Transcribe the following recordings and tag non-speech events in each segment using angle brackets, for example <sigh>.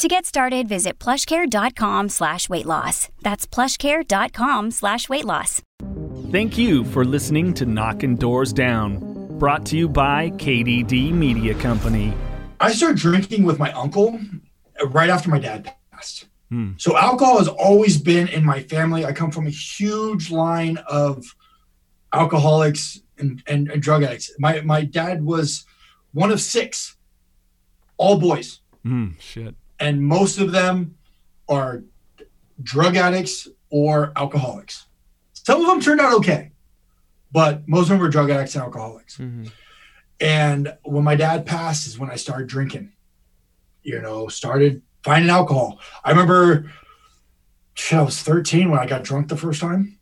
To get started, visit plushcare.com slash weight loss. That's plushcare.com slash weight loss. Thank you for listening to Knocking Doors Down, brought to you by KDD Media Company. I started drinking with my uncle right after my dad passed. So alcohol has always been in my family. I come from a huge line of alcoholics and, and, and drug addicts. My my dad was one of six, all boys, Mm, shit. And most of them are drug addicts or alcoholics. Some of them turned out okay, but most of them were drug addicts and alcoholics. Mm-hmm. And when my dad passed is when I started drinking. You know, started finding alcohol. I remember shit, I was 13 when I got drunk the first time.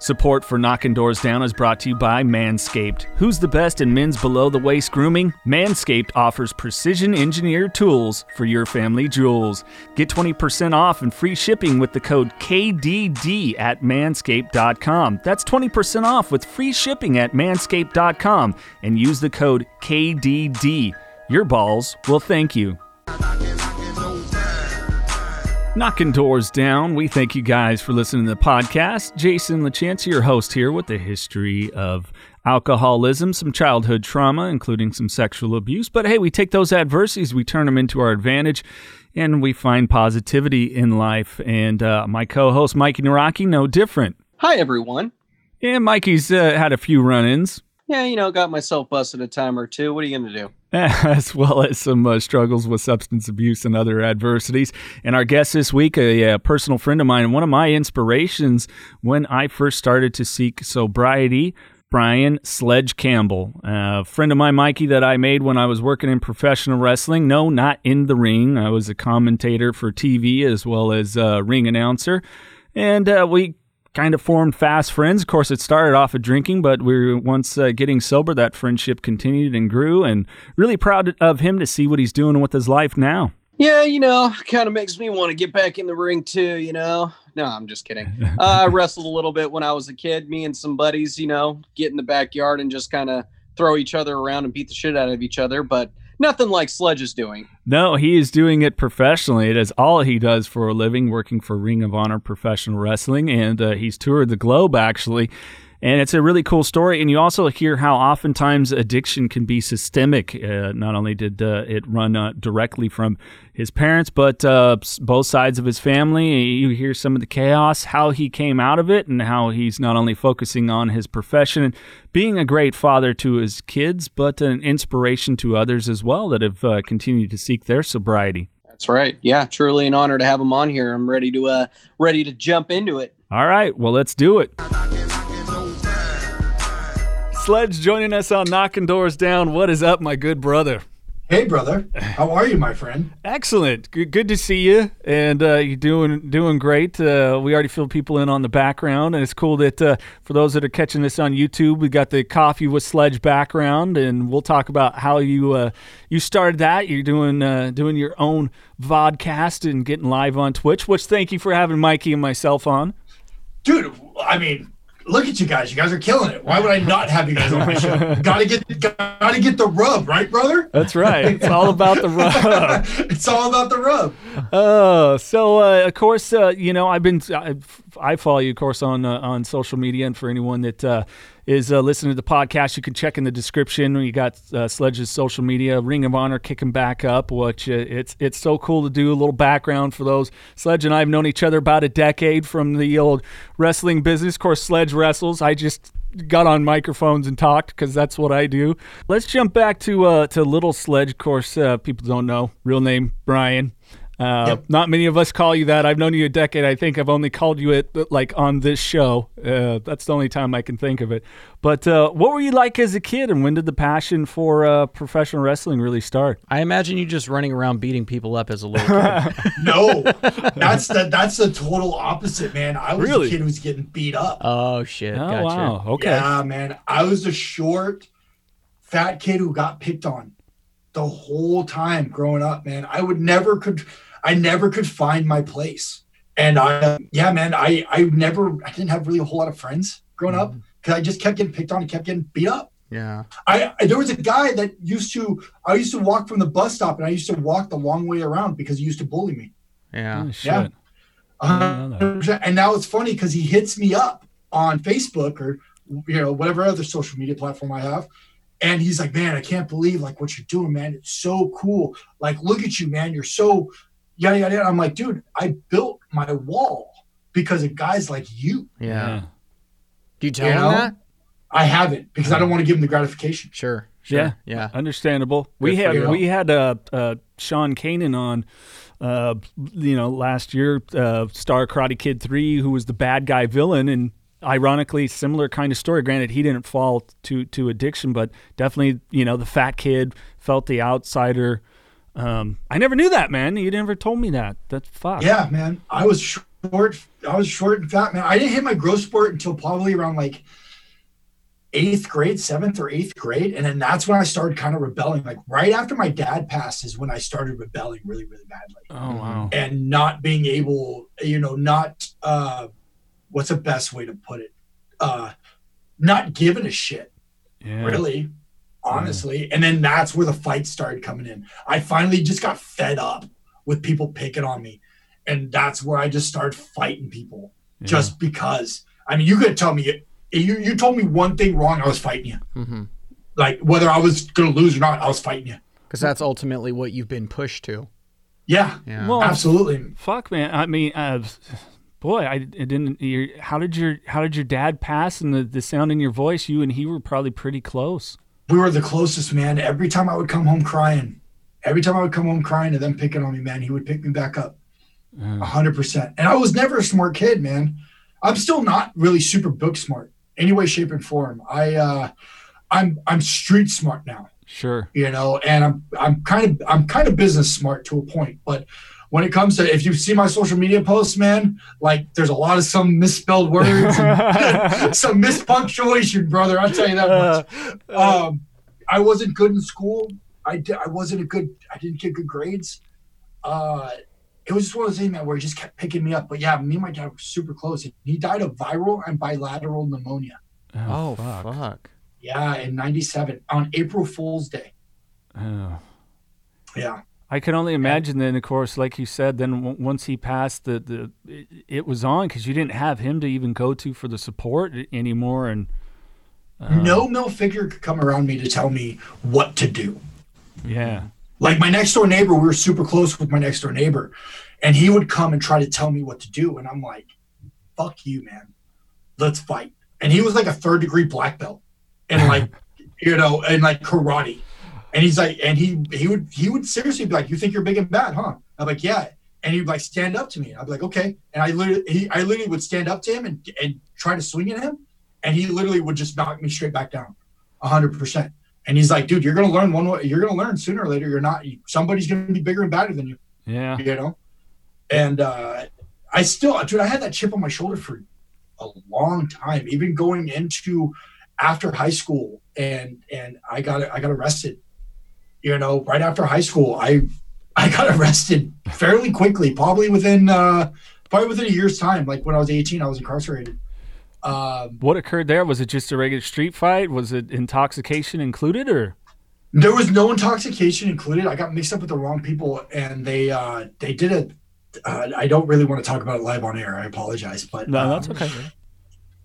Support for Knocking Doors Down is brought to you by Manscaped. Who's the best in men's below the waist grooming? Manscaped offers precision engineered tools for your family jewels. Get 20% off and free shipping with the code KDD at manscaped.com. That's 20% off with free shipping at manscaped.com and use the code KDD. Your balls will thank you. Knocking doors down. We thank you guys for listening to the podcast. Jason LaChance, your host here with the history of alcoholism, some childhood trauma, including some sexual abuse. But hey, we take those adversities, we turn them into our advantage, and we find positivity in life. And uh, my co host, Mikey Naraki, no different. Hi, everyone. Yeah, Mikey's uh, had a few run ins. Yeah, you know, got myself busted a time or two. What are you going to do? <laughs> as well as some uh, struggles with substance abuse and other adversities. And our guest this week, a, a personal friend of mine, and one of my inspirations when I first started to seek sobriety. Brian Sledge Campbell, a friend of mine, Mikey, that I made when I was working in professional wrestling. No, not in the ring. I was a commentator for TV as well as a ring announcer. And uh, we kind of formed fast friends. Of course, it started off with drinking, but we were once uh, getting sober, that friendship continued and grew. And really proud of him to see what he's doing with his life now. Yeah, you know, kind of makes me want to get back in the ring too, you know. No, I'm just kidding. Uh, I <laughs> wrestled a little bit when I was a kid. Me and some buddies, you know, get in the backyard and just kind of throw each other around and beat the shit out of each other, but nothing like Sledge is doing. No, he is doing it professionally. It is all he does for a living, working for Ring of Honor Professional Wrestling, and uh, he's toured the globe actually. And it's a really cool story. And you also hear how oftentimes addiction can be systemic. Uh, not only did uh, it run uh, directly from his parents, but uh, both sides of his family. You hear some of the chaos, how he came out of it, and how he's not only focusing on his profession and being a great father to his kids, but an inspiration to others as well that have uh, continued to seek their sobriety. That's right. Yeah, truly an honor to have him on here. I'm ready to uh ready to jump into it. All right, well, let's do it. Sledge joining us on Knocking Doors Down. What is up, my good brother? Hey, brother. How are you, my friend? Excellent. Good, good to see you, and uh, you're doing doing great. Uh, we already filled people in on the background, and it's cool that uh, for those that are catching this on YouTube, we got the coffee with Sledge background, and we'll talk about how you uh, you started that. You're doing uh, doing your own vodcast and getting live on Twitch. Which thank you for having Mikey and myself on. Dude, I mean, look at you guys. You guys are killing it. Why would I not have you guys on my show? gotta get gotta get the rub, right, brother? That's right. It's all about the rub. <laughs> it's all about the rub. Oh, so uh, of course, uh, you know I've been I, I follow you, of course, on uh, on social media, and for anyone that uh, is uh, listening to the podcast, you can check in the description. You got uh, Sledge's social media, Ring of Honor kicking back up, which uh, it's it's so cool to do. A little background for those. Sledge and I have known each other about a decade from the old wrestling business. Of course, Sledge wrestles. I just got on microphones and talked because that's what I do. Let's jump back to uh, to Little Sledge. Of course, uh, people don't know real name Brian. Uh, Yep. Not many of us call you that. I've known you a decade. I think I've only called you it like on this show. Uh, that's the only time I can think of it. But uh, what were you like as a kid, and when did the passion for uh, professional wrestling really start? I imagine you just running around beating people up as a little kid. <laughs> No, that's the that's the total opposite, man. I was Really? a kid who was getting beat up. oh shit! Oh gotcha. wow, okay. Yeah, man. I was a short, fat kid who got picked on the whole time growing up, man. I would never could I never could find my place. And I yeah, man, I I never I didn't have really a whole lot of friends growing up mm-hmm. because I just kept getting picked on and kept getting beat up. Yeah. I, I there was a guy that used to I used to walk from the bus stop and I used to walk the long way around because he used to bully me. Yeah. Oh, shit. Yeah. didn't know 100%. <laughs> And now it's funny because he hits me up on Facebook or you know whatever other social media platform I have, and he's like, "Man, I can't believe like what you're doing, man. It's so cool. Like, look at you, man. You're so yada yada." yada." I'm like, "Dude, I built my wall because of guys like you. Yeah. Do you tell You him know? that? I haven't because I don't want to give him the gratification." Sure. Sure. Yeah. Yeah. Understandable. We Good for had you. we had uh, uh, Sean Kanan on, uh, you know, last year, uh, Star Karate Kid three, who was the bad guy villain, and ironically, similar kind of story. Granted, he didn't fall to to addiction, but definitely, you know, the fat kid felt the outsider. Um, I never knew that, man. You never told me that. That's fuck. Yeah, man. I was short. I was short and fat, man. I didn't hit my growth spurt until probably around like eighth grade, seventh or eighth grade. And then that's when I started kind of rebelling. Like right after my dad passed is when I started rebelling really, really badly. Oh wow. And not being able, you know, not uh what's the best way to put it? Uh not giving a shit Yeah. really honestly and then that's where the fights started coming in i finally just got fed up with people picking on me and that's where i just started fighting people Yeah. just because i mean you could tell me you, you told me one thing wrong i was fighting you Mm-hmm. like whether i was gonna lose or not i was fighting you Because that's ultimately what you've been pushed to. yeah Yeah. Well, absolutely Fuck, man. I mean, uh, boy, I, I didn't. Your, how did your How did your dad pass? And the, the sound in your voice, you and he were probably pretty close. We were the closest man every time i would come home crying every time i would come home crying and them picking on me man he would pick me back up A hundred percent. And I was never a smart kid, man. I'm still not really super book smart, any way, shape, and form. I, uh, I'm, I'm street smart now, Sure. you know, and I'm, I'm kind of, I'm kind of business smart to a point. But when it comes to, if you see my social media posts, man, like there's a lot of some misspelled words, and <laughs> some mispunctuation, brother. I'll tell you that much <laughs> um, I wasn't good in school. I did, I wasn't a good. I didn't get good grades. Uh, it was just one of those things, man, where he just kept picking me up. But yeah, me and my dad were super close. He died of viral and bilateral pneumonia. Oh, fuck. Yeah, in '97 on April Fool's Day. Oh. Yeah, I can only imagine. Then, of course, like you said, then w- once he passed, the the it, it was on because you didn't have him to even go to for the support anymore. And uh, no male figure could come around me to tell me what to do. yeah, like my next door neighbor we were super close with my next door neighbor and he would come and try to tell me what to do and i'm like fuck you man let's fight and he was like a third degree black belt and like <laughs> you know and like karate and he's like and he he would he would seriously be like you think you're big and bad huh? I'm like yeah. And he'd like stand up to me. I'd be like okay. And i literally he, i literally would stand up to him and and try to swing at him. And he literally would just knock me straight back down 100% and he's like dude you're gonna learn one way you're gonna learn sooner or later. You're not somebody's gonna be bigger and badder than you. Yeah, you know? And uh i still dude i had that chip on my shoulder for a long time even going into after high school. And and i got i got arrested you know right after high school i i got <laughs> arrested fairly quickly probably within uh probably within a year's time like when i was 18 i was incarcerated um What occurred there? Was it just a regular street fight? Was it intoxication included, or There was no intoxication included. I got mixed up with the wrong people, and they uh, they did it. Uh, I don't really want to talk about it live on air. I apologize, but no? um, That's okay.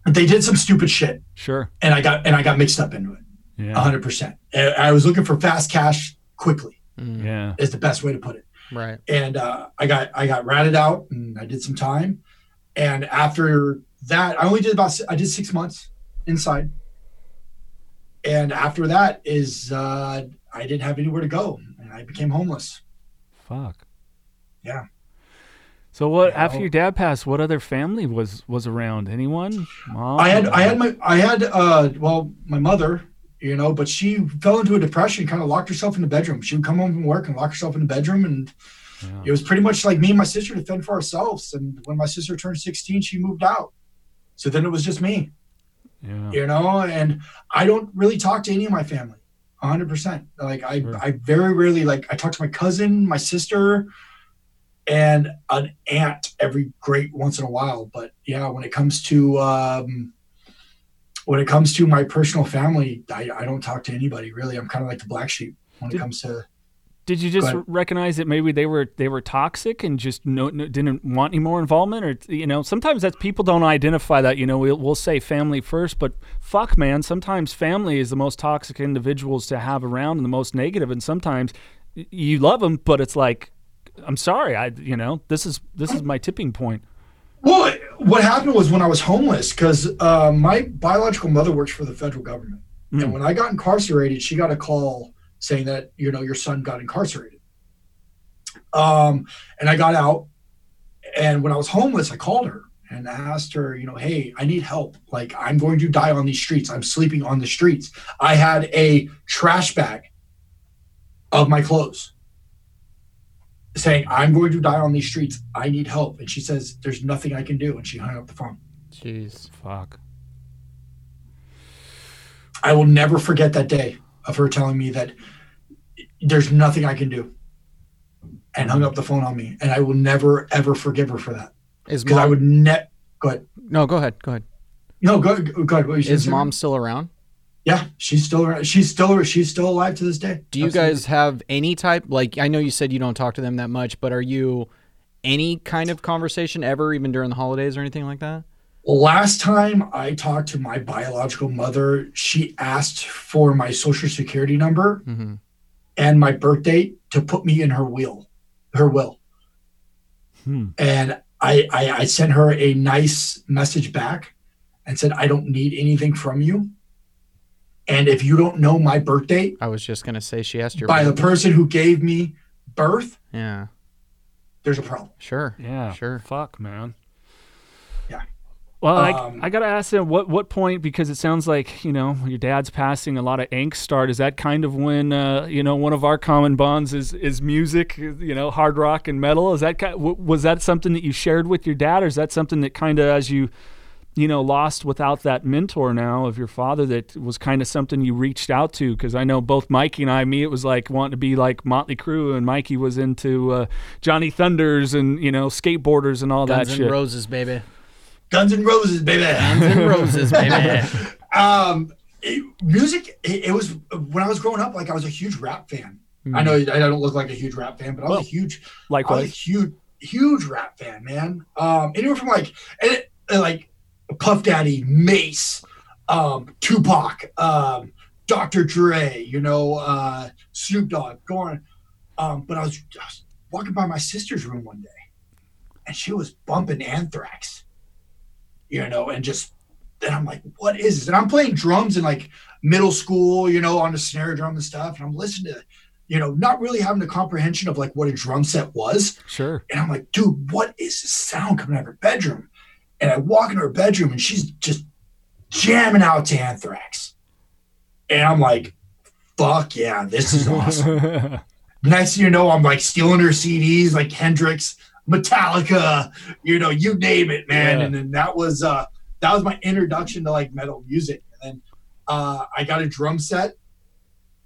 They did some stupid shit, Sure. and I got and I got mixed up into it. Yeah. hundred percent. I was looking for fast cash quickly. Mm, Yeah. Is the best way to put it. Right. And uh, I got I got ratted out, and I did some time. And after that, I only did about I did six months inside. And after that is uh, I didn't have anywhere to go, and I became homeless. Fuck. Yeah. So what Yeah, after I'll- your dad passed? What other family was was around? Anyone? Mom? I had I had my I had uh well my mother, you know, but she fell into a depression, kind of locked herself in the bedroom. She would come home from work and lock herself in the bedroom and Yeah. it was pretty much like me and my sister to fend for ourselves. And when my sister turned 16, she moved out. So then it was just me, Yeah. you know, and I don't really talk to any of my family. 100%. Like I Sure. I very rarely like I talk to my cousin, my sister, and an aunt every great once in a while. But yeah, when it comes to um, when it comes to my personal family, I, I don't talk to anybody really. I'm kind of like the black sheep when Did- it comes to. Did you just recognize that maybe they were they were toxic and just no, no, didn't want any more involvement, or you know, sometimes that people don't identify that. You know, we'll, we'll say family first, but fuck, man, sometimes family is the most toxic individuals to have around and the most negative, and sometimes you love them, but it's like, I'm sorry, I you know, this is this is my tipping point. Well, what happened was when I was homeless, because uh, my biological mother works for the federal government, Mm. and when I got incarcerated, she got a call saying that you know your son got incarcerated. Um, and I got out, and when I was homeless, I called her and asked her, you know, hey, I need help. Like I'm going to die on these streets. I'm sleeping on the streets. I had a trash bag of my clothes saying, I'm going to die on these streets. I need help. And she says, There's nothing I can do. And she hung up the phone. Jeez. Fuck. I will never forget that day of her telling me that there's nothing I can do and hung up the phone on me. And I will never, ever forgive her for that. Is Because I would net. Go ahead. no, go ahead. Go ahead. No, go, go go ahead. What Is mom still around? Yeah, she's still around. She's still she's still alive to this day. Do you Absolutely. guys have any type like I know you said you don't talk to them that much, but are you any kind of conversation ever, even during the holidays or anything like that? Last time I talked to my biological mother, she asked for my social security number Mm-hmm. and my birth date to put me in her will, her will. Hmm. And I, I, I sent her a nice message back and said, I don't need anything from you. And if you don't know my birth date I was just gonna say she asked your by the person who gave me birth, Yeah, there's a problem. sure. Yeah. Sure. Fuck, man. Yeah. Well, Um, I, I gotta ask them what what point because it sounds like you know your dad's passing a lot of angst start. Is that kind of when uh, you know one of our common bonds is is music, you know, hard rock and metal? Is that was that something that you shared with your dad, or is that something that kind of as you you know lost without that mentor now of your father that was kind of something you reached out to? Because I know both Mikey and I, me, it was like wanting to be like Motley Crue, and Mikey was into uh, Johnny Thunders and you know skateboarders and all Guns that and shit. Roses, baby. Guns and Roses, baby. Guns and Roses, baby. <laughs> um, it- music, it, it was when I was growing up, like I was a huge rap fan. Hmm. I know I don't look like a huge rap fan, but I was Well, a huge I was a huge, huge rap fan, man. Um, anywhere from like, and it, and like Puff Daddy, Mase, um, Tupac, um, Dr. Dre, you know, uh, Snoop Dogg, going. Um, but I was, I was walking by my sister's room one day, and she was bumping Anthrax, you know, and just. And I'm like, what is this? And I'm playing drums in like middle school, you know, on the snare drum and stuff. And I'm listening to, you know, not really having the comprehension of like what a drum set was. Sure. And I'm like, dude, what is this sound coming out of her bedroom? And I walk into her bedroom and she's just jamming out to Anthrax. And I'm like, fuck yeah, this is awesome. <laughs> Next thing you know, I'm like stealing her CDs like Hendrix, Metallica, you know, you name it, man. Yeah. And then that was uh that was my introduction to like metal music. And then uh I got a drum set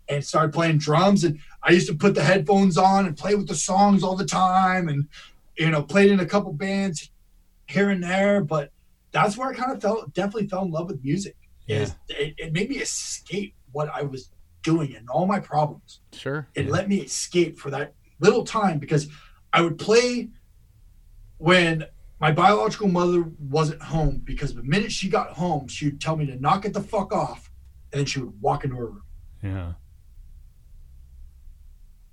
and started playing drums and I used to put the headphones on and play with the songs all the time and you know played in a couple bands here and there but that's where I kind of felt definitely fell in love with music. Is it, it made me escape what I was doing and all my problems. Sure. it let me escape for that little time because I would play when my biological mother wasn't home because the minute she got home she would tell me to knock it the fuck off and then she would walk into her room. Yeah.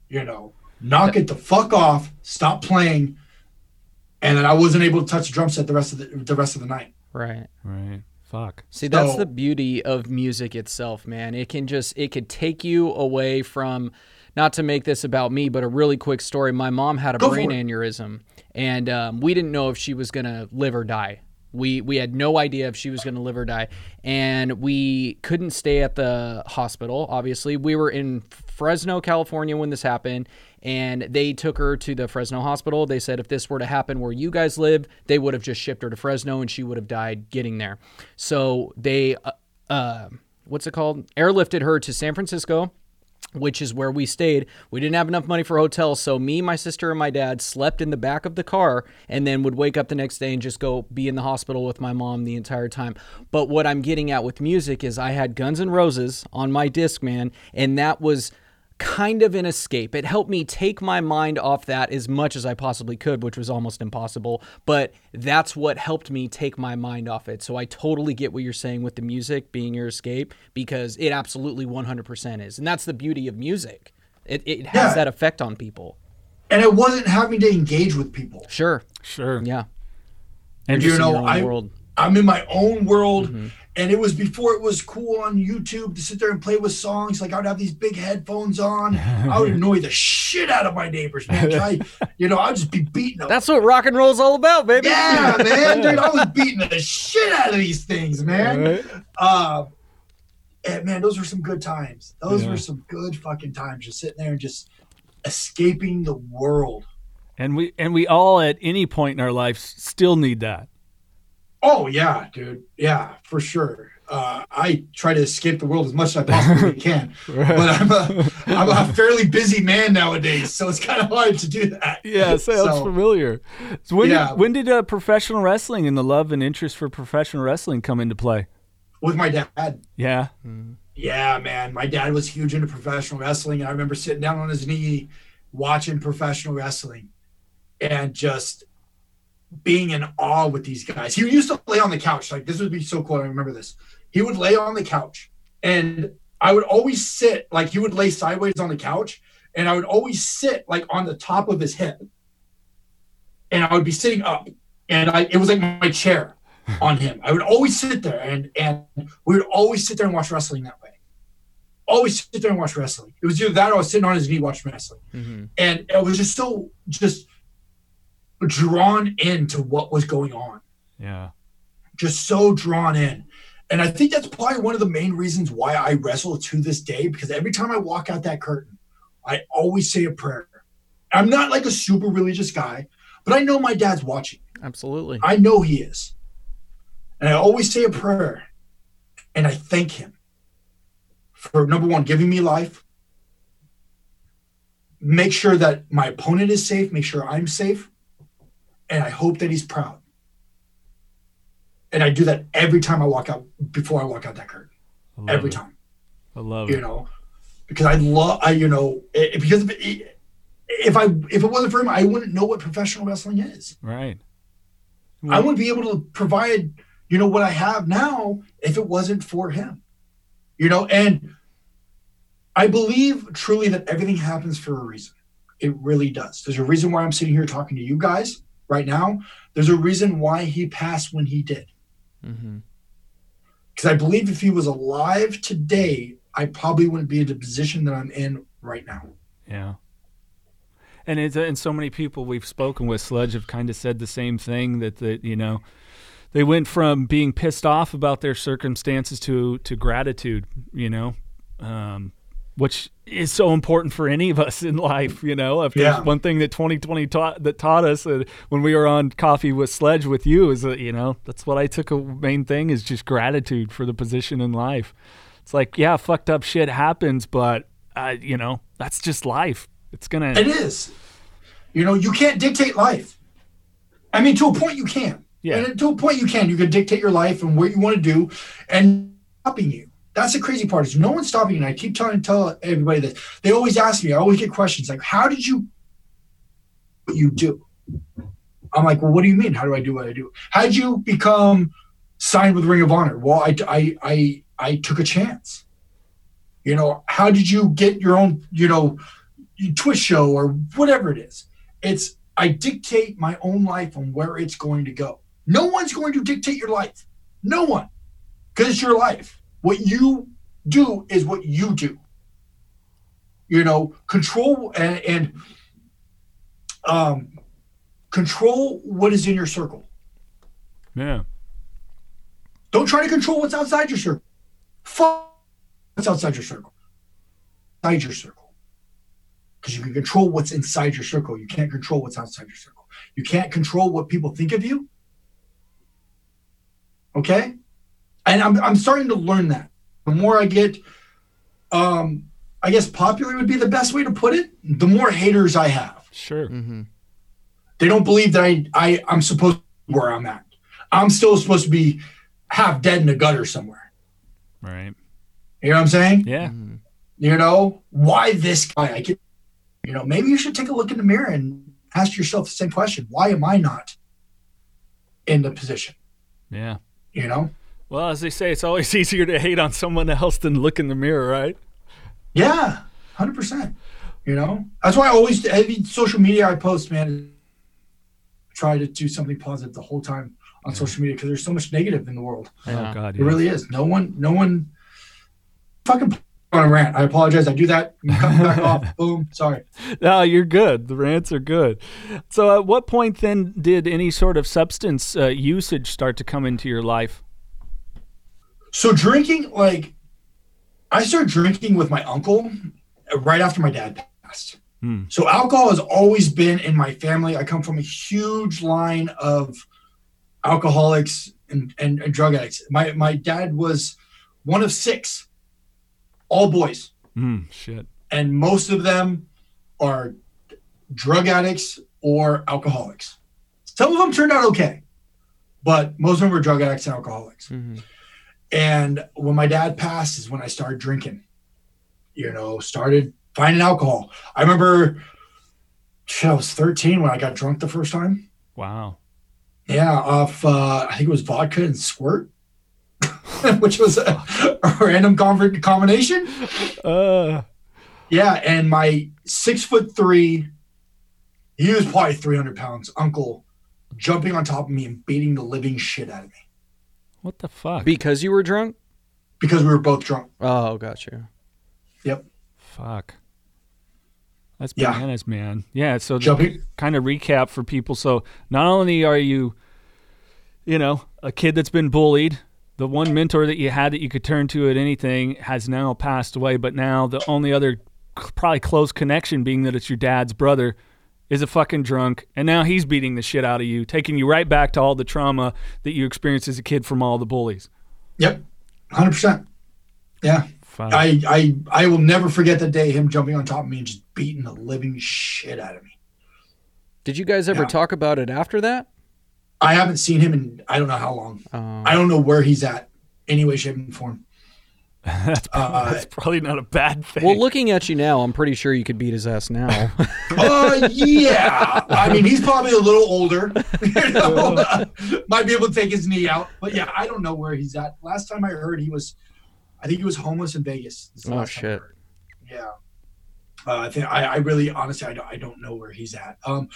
you know, knock it the fuck off, stop playing, and then I wasn't able to touch the drum set the rest of the the rest of the night. Right. Right. Fuck. See, that's So- the beauty of music itself, man. It can just it could take you away from not to make this about me, but a really quick story. My mom had a brain aneurysm, and um, we didn't know if she was gonna live or die. We we had no idea if she was gonna live or die, and we couldn't stay at the hospital. Obviously, we were in Fresno, California when this happened, and they took her to the Fresno hospital. They said if this were to happen where you guys live, they would have just shipped her to Fresno, and she would have died getting there. So they. Uh, uh, what's it called? Airlifted her to San Francisco, which is where we stayed. We didn't have enough money for hotels, so me, my sister, and my dad slept in the back of the car and then would wake up the next day and just go be in the hospital with my mom the entire time. But what I'm getting at with music is I had Guns N' Roses on my disc, man, and that was kind of an escape. It helped me take my mind off that as much as I possibly could, which was almost impossible. But that's what helped me take my mind off it. So I totally get what you're saying with the music being your escape because it absolutely 100% is. And that's the beauty of music. It, it has Yeah. that effect on people. And I wasn't having to engage with people. Sure. Sure. Yeah. And You know, I- world. I'm in my own world. Mm-hmm. And it was before it was cool on YouTube to sit there and play with songs. Like I would have these big headphones on. I would <laughs> annoy the shit out of my neighbors, man. I, <laughs> you know, I'd just be beating them. That's what rock and roll's all about, baby. yeah, man, <laughs> dude. I was beating the shit out of these things, man. Right. Uh, and man, those were some good times. Those Yeah. were some good fucking times. Just sitting there and just escaping the world. And we and we all at any point in our lives still need that. Oh yeah, dude. Yeah, for sure. Uh, I try to escape the world as much as I possibly <laughs> can, but I'm a I'm a fairly busy man nowadays, so it's kind of hard to do that. <laughs> Yeah, sounds So- familiar. So when Yeah. did when did uh, professional wrestling and the love and interest for professional wrestling come into play? With my dad, Yeah. yeah, man. My dad was huge into professional wrestling, and I remember sitting down on his knee watching professional wrestling, and just being in awe with these guys. He used to lay on the couch. Like this would be so cool. I remember this. He would lay on the couch, and I would always sit like he would lay sideways on the couch, and I would always sit like on the top of his hip, and I would be sitting up, and I it was like my chair <laughs> on him. I would always sit there, and and we would always sit there and watch wrestling that way. Always sit there and watch wrestling. It was either that or I was sitting on his knee watching wrestling Mhm. and it was just so just drawn into what was going on Yeah. just so drawn in and i think that's probably one of the main reasons why i wrestle to this day because every time i walk out that curtain i always say a prayer i'm not like a super religious guy but i know my dad's watching Absolutely. I know he is. And I always say a prayer and I thank him for number one, giving me life. Make sure that my opponent is safe, make sure I'm safe. And I hope that he's proud. And I do that every time I walk out before I walk out that curtain. Every it. time I love you it. know, because I love, I you know, it, because if it, if I if it wasn't for him, I wouldn't know what professional wrestling is. Right. I wouldn't be able to provide, you know, what I have now if it wasn't for him. You know, and I believe truly that everything happens for a reason. It really does. There's a reason why I'm sitting here talking to you guys right now. There's a reason why he passed when he did. Because I believe if he was alive today, I probably wouldn't be in the position that I'm in right now. Yeah. And it's and so many people we've spoken with, Sledge, have kind of said the same thing that that you know, they went from being pissed off about their circumstances to to gratitude. You know, um, which is so important for any of us in life. You know, if there's Yeah. one thing that 2020 taught that taught us uh, when we were on coffee with Sledge with you is that you know that's what I took a main thing is just gratitude for the position in life. It's like yeah, fucked up shit happens, but uh, you know that's just life. It's gonna It is. You know, you can't dictate life. I mean, to a point you can. Yeah. And to a point you can. You can dictate your life and what you want to do and stopping you. That's the crazy part is no one's stopping. And I keep telling tell everybody this. They always ask me, I always get questions like, how did you what you do? I'm like, well, what do you mean? How do I do what I do? How did you become signed with Ring of Honor? Well, I I I I took a chance. You know, how did you get your own, you know, Twitch show or whatever it is. It's I dictate my own life on where it's going to go. No one's going to dictate your life. No one. Because it's your life. What you do is what you do. You know, control and, and um, control what is in your circle. Yeah. Don't try to control what's outside your circle. Fuck what's outside your circle. Inside your circle. Because you can control what's inside your circle. You can't control what's outside your circle. You can't control what people think of you. Okay? And I'm, I'm starting to learn that. The more I get, um, I guess popular would be the best way to put it. The more haters I have. Sure. Mm-hmm. They don't believe that I, I I'm supposed to be where I'm at. I'm still supposed to be half dead in a gutter somewhere. Right. You know what I'm saying? Yeah. Mm-hmm. You know, why this guy? I get, you know, maybe you should take a look in the mirror and ask yourself the same question. Why am I not in the position? Yeah. You know? Well, as they say, it's always <laughs> easier to hate on someone else than look in the mirror, right? Yeah, hundred percent. You know, that's why I always every social media I post, man, try to do something positive the whole time on social media because there's so much negative in the world. Yeah. Oh God. It really is. No one, no one, fucking on a rant. I apologize. I do that. You cut back <laughs> off. Boom. Sorry. No, you're good. The rants are good. So, at what point then did any sort of substance uh, usage start to come into your life? So drinking, like, I started drinking with my uncle right after my dad passed. Hmm. So alcohol has always been in my family. I come from a huge line of alcoholics and, and, and drug addicts. My my dad was one of six, all boys, Hmm. Shit. and most of them are drug addicts or alcoholics. Some of them turned out okay, but most of them were drug addicts and alcoholics. Mm-hmm. And when my dad passed is when I started drinking. You know, started finding alcohol. I remember shit, I was 13 when I got drunk the first time. Wow. Yeah, off uh, I think it was vodka and squirt, <laughs> which was a, a random combination. Uh. Yeah, and my six foot three, he was probably 300 pounds, uncle jumping on top of me and beating the living shit out of me What the fuck? Because you were drunk? because we were both drunk. Oh, gotcha. Yep. fuck. That's Yeah. bananas, man. Yeah. So the- Jumping. kind of recap for people. So not only are you, you know, a kid that's been bullied, the one mentor that you had that you could turn to at anything has now passed away, but now the only other probably close connection being that it's your dad's brother is a fucking drunk and now he's beating the shit out of you, taking you right back to all the trauma that you experienced as a kid from all the bullies. Yep. 100%. Yeah. Fuck. I, I I will never forget the day him jumping on top of me and just beating the living shit out of me. Did you guys ever Yeah. talk about it after that? I haven't seen him in I don't know how long. Um, I don't know where he's at, any way, shape, and form. That's, uh, that's probably not a bad thing. well, looking at you now, I'm pretty sure you could beat his ass now. <laughs> Uh, yeah. I mean, he's probably a little older. <laughs> You know, <laughs> might be able to take his knee out, but yeah, I don't know where he's at. Last time I heard, he was, I think he was homeless in Vegas. This is the Oh, last time I shit. Yeah. Uh, I think I, I really, honestly, I don't, I don't know where he's at. Um,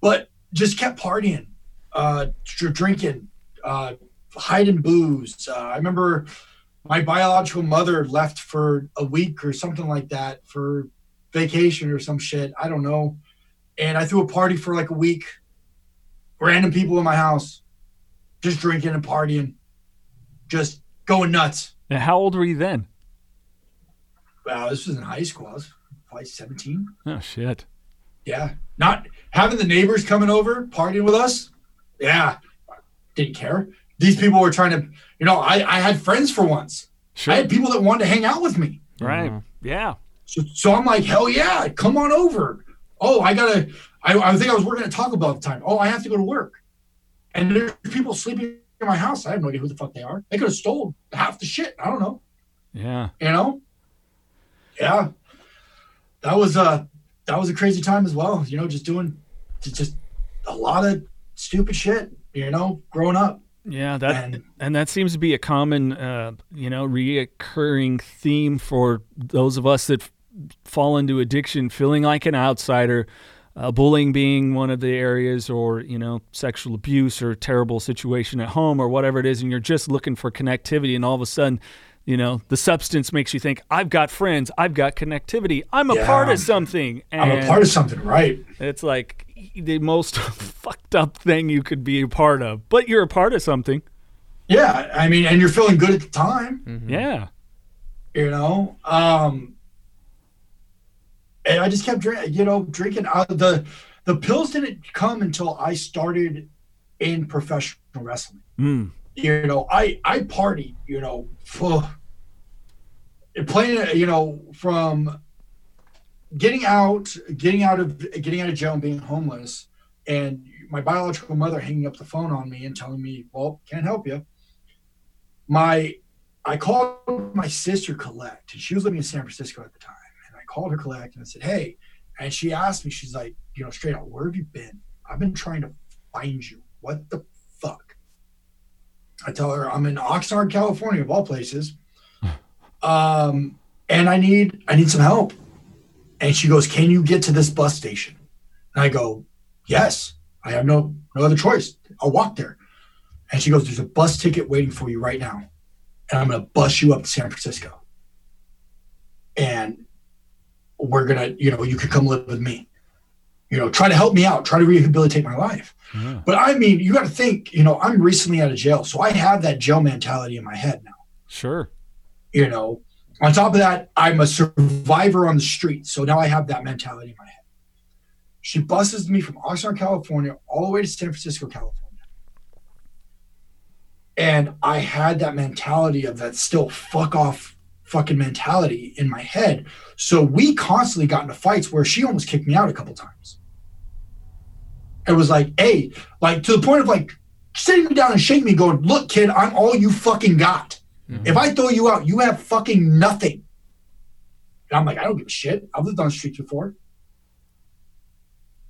but just kept partying, uh, dr- drinking, uh, hiding booze. Uh, I remember my biological mother left for a week or something like that for vacation or some shit. I don't know. And I threw a party for like a week. Random people in my house, just drinking and partying, just going nuts. And how old were you then? Wow, this was in high school. I was probably 17. Oh shit. Yeah. Not having the neighbors coming over, partying with us. Yeah. Didn't care. These people were trying to, you know, I, I had friends for once. Sure. I had people that wanted to hang out with me. right. Uh, Yeah. So, so I'm like, hell yeah, come on over. Oh, I gotta. I, I think I was working at Taco Bell at the time. Oh, I have to go to work, and there's people sleeping in my house. I have no idea who the fuck they are. They could have stole half the shit. I don't know. Yeah. You know? Yeah, that was a that was a crazy time as well. You know, just doing just- just a lot of stupid shit. You know, growing up. Yeah, that And- and that seems to be a common, uh, you know, reoccurring theme for those of us that f- fall into addiction, feeling like an outsider, uh, bullying being one of the areas, or you know, sexual abuse or terrible situation at home or whatever it is, and you're just looking for connectivity, and all of a sudden, You know, the substance makes you think, I've got friends, I've got connectivity, I'm a Yeah. part of something. I'm a part of something, right? it's like the most <laughs> fucked up thing you could be a part of, but you're a part of something. Yeah, I mean, and you're feeling good at the time, Yeah. you know. Um, and I just kept drinking, you know, drinking. Uh, the the pills didn't come until I started in professional wrestling. Mm. You know, I I partied, you know, for playing, you know, from getting out, getting out of getting out of jail and being homeless, and my biological mother hanging up the phone on me and telling me, "Well, can't help you." My, I called my sister Colette, and she was living in San Francisco at the time, and I called her Collect and I said, "Hey," and she asked me, she's like, you know, straight out, "Where have you been? I've been trying to find you. What the fuck?" I tell her I'm in Oxnard, California, of all places, <laughs> um, and I need I need some help. And she goes, "Can you get to this bus station?" And I go, "Yes. I have no no other choice. I'll walk there." And she goes, "There's a bus ticket waiting for you right now, and I'm gonna bus you up to San Francisco. And we're gonna, you know, you could come live with me. You know, try to help me out, try to rehabilitate my life." Yeah. But I mean, you got to think, you know, I'm recently out of jail, so I have that jail mentality in my head now Sure. you know on top of that i'm a survivor on the street so now i have that mentality in my head. She buses me from oxnard california all the way to san francisco california. And i had that mentality of that still fuck off fucking mentality in my head. So we constantly got into fights where she almost kicked me out a couple times. It was like hey like to the point of like sitting me down and shaking me going look kid i'm all you fucking got if I throw you out, you have fucking nothing. And I'm like, I don't give a shit. I've lived on the streets before.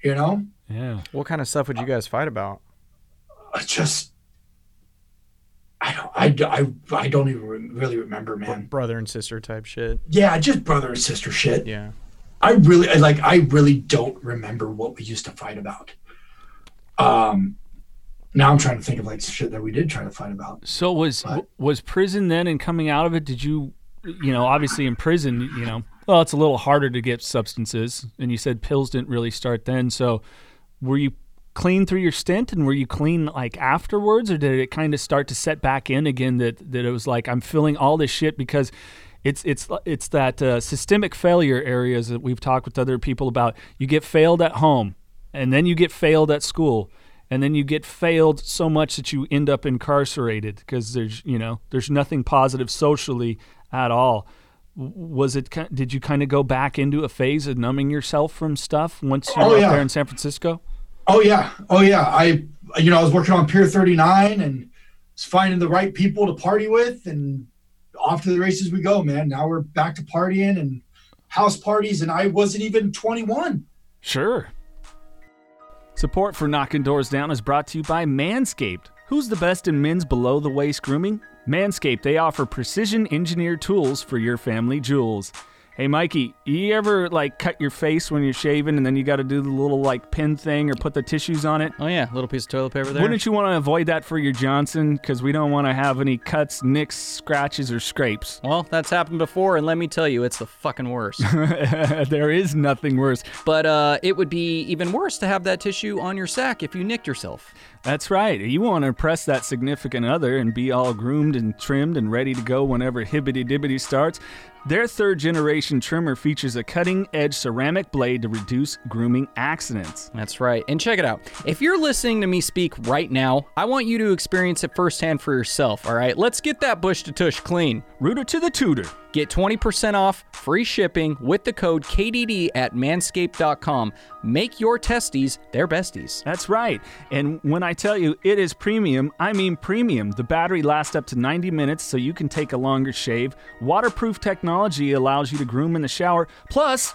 You know, Yeah. What kind of stuff would you guys fight about? I just, I don't, I, I, I don't even re- really remember, man. Brother and sister type shit. Yeah, just brother and sister shit. Yeah. I really, I like, I really don't remember what we used to fight about. Um, now I'm trying to think of like shit that we did try to fight about. So was But- was prison then and coming out of it? Did you, you know, obviously in prison, you know, well, it's a little harder to get substances, and you said pills didn't really start then. So, were you clean through your stint, and were you clean like afterwards, or did it kind of start to set back in again? That that it was like I'm feeling all this shit because. It's it's it's that uh, systemic failure areas that we've talked with other people about. You get failed at home, and then you get failed at school, and then you get failed so much that you end up incarcerated because there's you know there's nothing positive socially at all was it did you kind of go back into a phase of numbing yourself from stuff once you Oh, were yeah. there in san francisco Oh yeah, oh yeah. I, you know, I was working on Pier 39 and finding the right people to party with, and off to the races we go, man. Now we're back to partying and house parties, and I wasn't even 21. Sure. Support for Knocking Doors Down is brought to you by Manscaped. Who's the best in men's below the waist grooming? Manscaped, they offer precision engineered tools for your family jewels. Hey Mikey, you ever like cut your face when you're shaving and then you got to do the little like pin thing or put the tissues on it? Oh yeah, little piece of toilet paper there. Wouldn't you want to avoid that for your Johnson? Because we don't want to have any cuts, nicks, scratches, or scrapes. well, that's happened before, and let me tell you, it's the fucking worst. <laughs> there is nothing worse. but uh, it would be even worse to have that tissue on your sack if you nicked yourself. That's right. You want to impress that significant other and be all groomed and trimmed and ready to go whenever hibbity dibbity starts. Their third generation trimmer features a cutting edge ceramic blade to reduce grooming accidents. That's right. And check it out. If you're listening to me speak right now, I want you to experience it firsthand for yourself, all right? Let's get that bush to tush clean. Rooter to the tutor. Get 20% off free shipping with the code KDD at manscaped.com. Make your testes their besties. That's right. And when I tell you it is premium, I mean premium. The battery lasts up to 90 minutes so you can take a longer shave. Waterproof technology allows you to groom in the shower. Plus,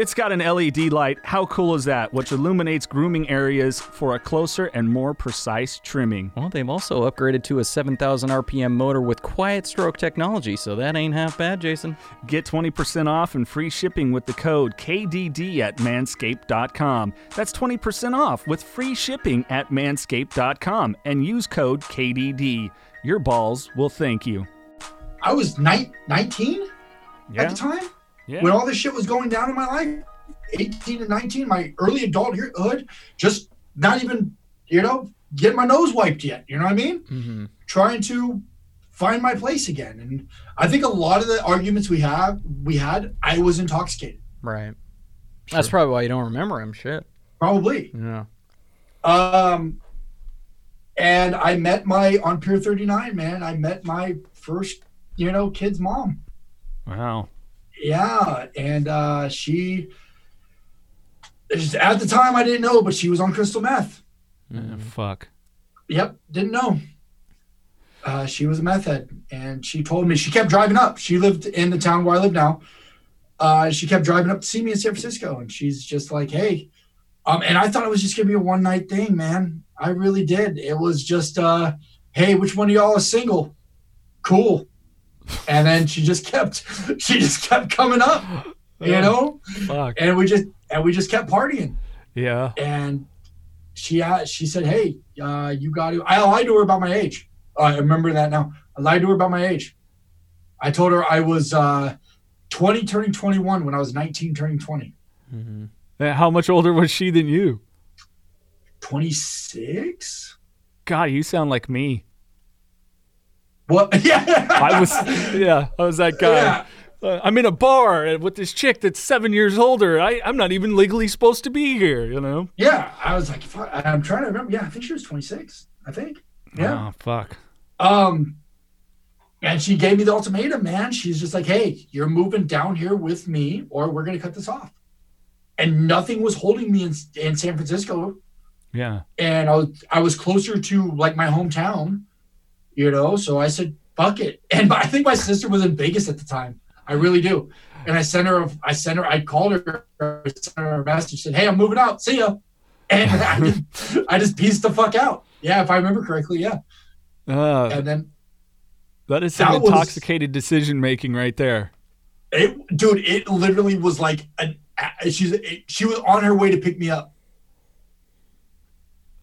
it's got an LED light. How cool is that? Which illuminates grooming areas for a closer and more precise trimming. Well, they've also upgraded to a 7,000 RPM motor with quiet stroke technology, so that ain't half bad, Jason. Get 20% off and free shipping with the code KDD at manscaped.com. That's 20% off with free shipping at manscaped.com and use code KDD. Your balls will thank you. I was ni- 19 Yeah. at the time Yeah. when all this shit was going down in my life. 18 and 19, my early adulthood, just not even, you know, getting my nose wiped yet. You know what I mean? Mm-hmm. Trying to find my place again. And I think a lot of the arguments we have, we had, I was intoxicated. Right. That's probably why you don't remember him. Shit. Probably. Yeah. Um, and I met my on Pier 39, man. I met my first, you know, kid's mom. Wow. Yeah, and uh, she at the time I didn't know, but she was on crystal meth. Yeah, fuck. Yep, didn't know. Uh, she was a meth head, and she told me she kept driving up. She lived in the town where I live now. Uh, she kept driving up to see me in San Francisco, and she's just like, "Hey," um, and I thought it was just gonna be a one night thing, man. I really did. It was just, uh, "Hey, which one of y'all is single?" Cool. And then she just kept, <laughs> she just kept coming up, you know, Fuck. and we just and we just kept partying Yeah. and she uh, she said, "Hey, uh, you got to." I lied to her about my age. Uh, I remember that now. I lied to her about my age. I told her I was uh, 20 turning 21 when I was 19 turning 20. Mm-hmm. How much older was she than you? 26? God, you sound like me. What? <laughs> Yeah. I was, yeah, I was that guy. Yeah. Uh, I'm in a bar with this chick that's seven years older. I, I'm not even legally supposed to be here, you know? Yeah. I was like, fuck, I'm trying to remember. Yeah, I think she was 26. I think. Yeah. Oh, fuck. Um, and she gave me the ultimatum, man. She's just like, hey, you're moving down here with me, or we're going to cut this off. And nothing was holding me in, in San Francisco. Yeah. And I was, I was closer to like my hometown, you know? So I said, fuck it. <laughs> And I think my sister was in Vegas at the time. I really do. And I sent her, a, I sent her, I called her, I sent her a message, said, hey, I'm moving out. See ya. <laughs> And I just, I just pieced the fuck out. Yeah, if I remember correctly, yeah. Uh, And then that is some that intoxicated decision making right there. It, dude, it literally was like an. She's it, she was on her way to pick me up.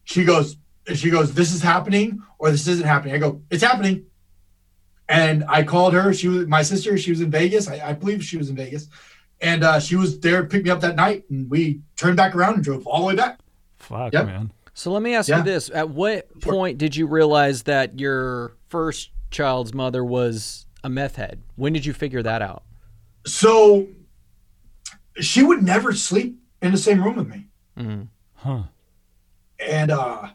She goes, she goes, this is happening or this isn't happening. I go, it's happening. And I called her. She was my sister. She was in Vegas. I, I believe she was in Vegas, and uh, she was there to pick me up that night. And we turned back around and drove all the way back. Fuck, Yep. man. So let me ask Yeah. you this: At what point did you realize that your first child's mother was a meth head? When did you figure that out? So she would never sleep in the same room with me. Mm. Huh. And uh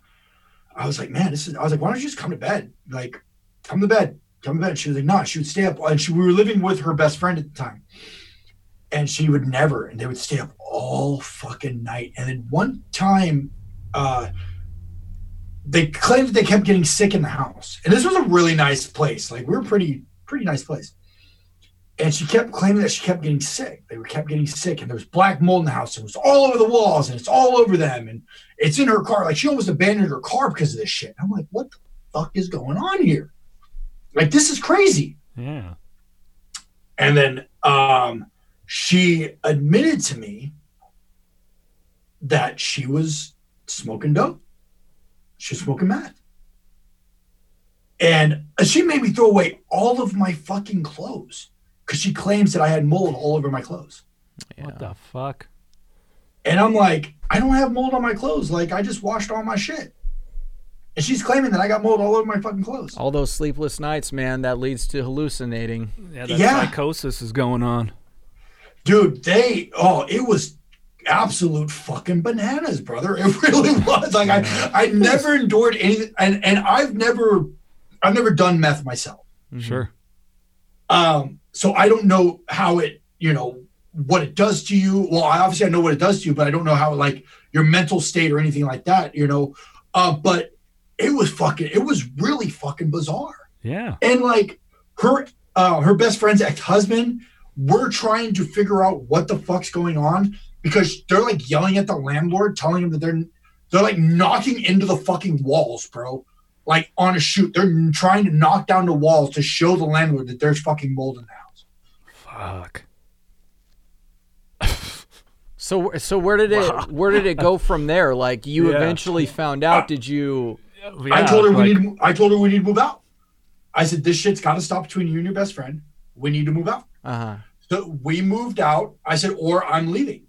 I was like, man, this is I was like, why don't you just come to bed? Like, come to bed, come to bed. She was like, no, she would stay up. And she, we were living with her best friend at the time. And she would never, and they would stay up all fucking night. And then one time, uh they claimed that they kept getting sick in the house. And this was a really nice place. Like we were pretty, pretty nice place. And she kept claiming that she kept getting sick. They were kept getting sick, and there was black mold in the house. It was all over the walls, and it's all over them, and it's in her car. Like she almost abandoned her car because of this shit. I'm like, what the fuck is going on here? Like this is crazy. Yeah. And then um, she admitted to me that she was smoking dope. She was smoking meth. And she made me throw away all of my fucking clothes because she claims that I had mold all over my clothes. What the fuck? And I'm like, I don't have mold on my clothes. Like, I just washed all my shit. And she's claiming that I got mold all over my fucking clothes. All those sleepless nights, man, that leads to hallucinating. Yeah, that Yeah. psychosis is going on. Dude, they, oh, it was absolute fucking bananas, brother. <laughs> It really was. Like, I, I never endured anything. And, and I've never, I've never done meth myself. Sure. Um, so I don't know how it, you know, what it does to you. Well, I obviously I know what it does to you, but I don't know how like your mental state or anything like that, you know. Uh, but it was fucking it was really fucking bizarre. Yeah. And like her uh her best friend's ex-husband, we're trying to figure out what the fuck's going on because they're like yelling at the landlord, telling him that they're they're like knocking into the fucking walls, bro. Like on a shoot. They're trying to knock down the walls to show the landlord that there's fucking mold in the house. Fuck. <laughs> So, so where did it where did it go from there? Like you Yeah. eventually found out. Did you? I told her we need. I told her we need to move out. I said, this shit's got to stop between you and your best friend. We need to move out. Uh huh. So we moved out. I said, or I'm leaving.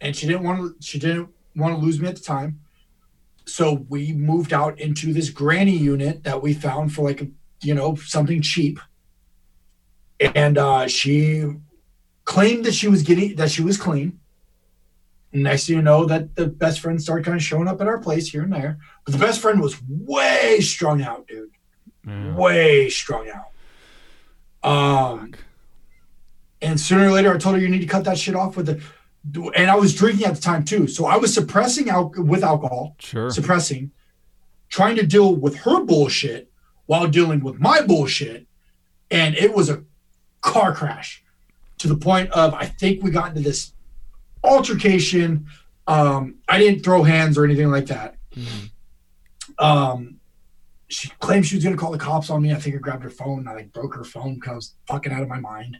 And she didn't want to, she didn't want to lose me at the time. So we moved out into this granny unit that we found for like, you know, something cheap. And uh, she claimed that she was getting, that she was clean. Next thing you know, that the best friend started kind of showing up at our place here and there. But the best friend was way strung out, dude. Way strung out. Um, and sooner or later, I told her you need to cut that shit off with the. And I was drinking at the time too, so I was suppressing out with alcohol, Sure. suppressing, trying to deal with her bullshit while dealing with my bullshit, and it was a car crash to the point of I think we got into this altercation. Um, I didn't throw hands or anything like that. Um, she claimed she was gonna call the cops on me. I think I grabbed her phone. And I like broke her phone because I was fucking out of my mind.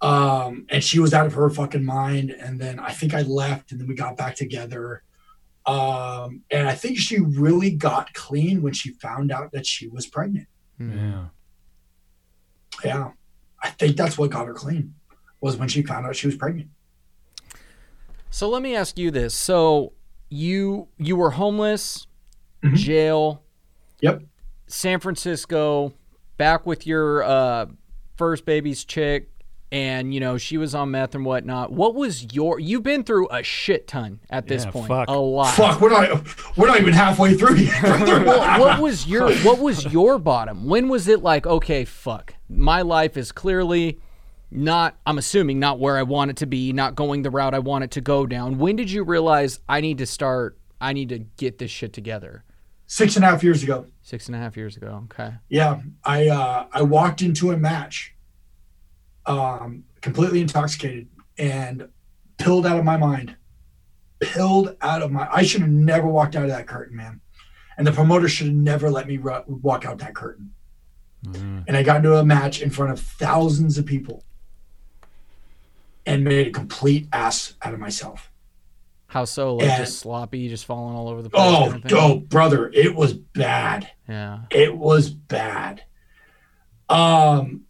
Um, and she was out of her fucking mind. And then I think I left, and then we got back together. Um, and I think she really got clean when she found out that she was pregnant. Yeah. Yeah, I think that's what got her clean was when she found out she was pregnant. So let me ask you this: so you you were homeless, Mhm. jail, Yep. San Francisco, back with your uh, first baby's chick, and you know she was on meth and whatnot. What was your? You've been through a shit ton at this Yeah, point, fuck. a lot. Fuck, we're not we're not even halfway through yet. <laughs> Well, what was your what was your bottom? When was it like, okay, fuck, my life is clearly not. I'm assuming not where I want it to be, not going the route I want it to go down. When did you realize I need to start? I need to get this shit together. Six and a half years ago. Six and a half years ago. Okay. Yeah, I uh, I walked into a match, um, completely intoxicated and pilled out of my mind, pilled out of my. I should have never walked out of that curtain, man, and the promoter should have never let me ru- walk out that curtain. Mhm. And I got into a match in front of thousands of people, and made a complete ass out of myself. How so? Like And- just sloppy, just falling all over the place. Oh, kind of oh, brother, it was bad. Yeah. it was bad. Um,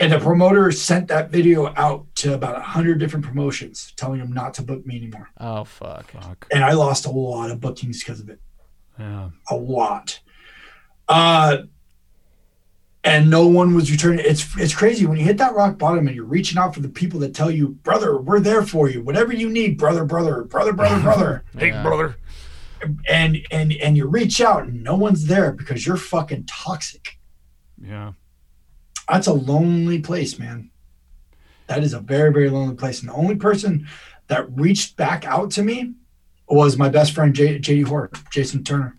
and the promoter sent that video out to about a hundred different promotions, telling them not to book me anymore. Oh fuck. Fuck. And I lost a lot of bookings because of it, Yeah. a lot. Uh, and no one was returning. It's it's crazy when you hit that rock bottom and you're reaching out for the people that tell you, brother, we're there for you, whatever you need, brother, brother, brother, brother, <laughs> brother. Hey, Yeah. brother. and and and you reach out and no one's there because you're fucking toxic. Yeah. That's a lonely place, man. That is a very, very lonely place. And the only person that reached back out to me was my best friend, J- JD Horror, Jason Turner.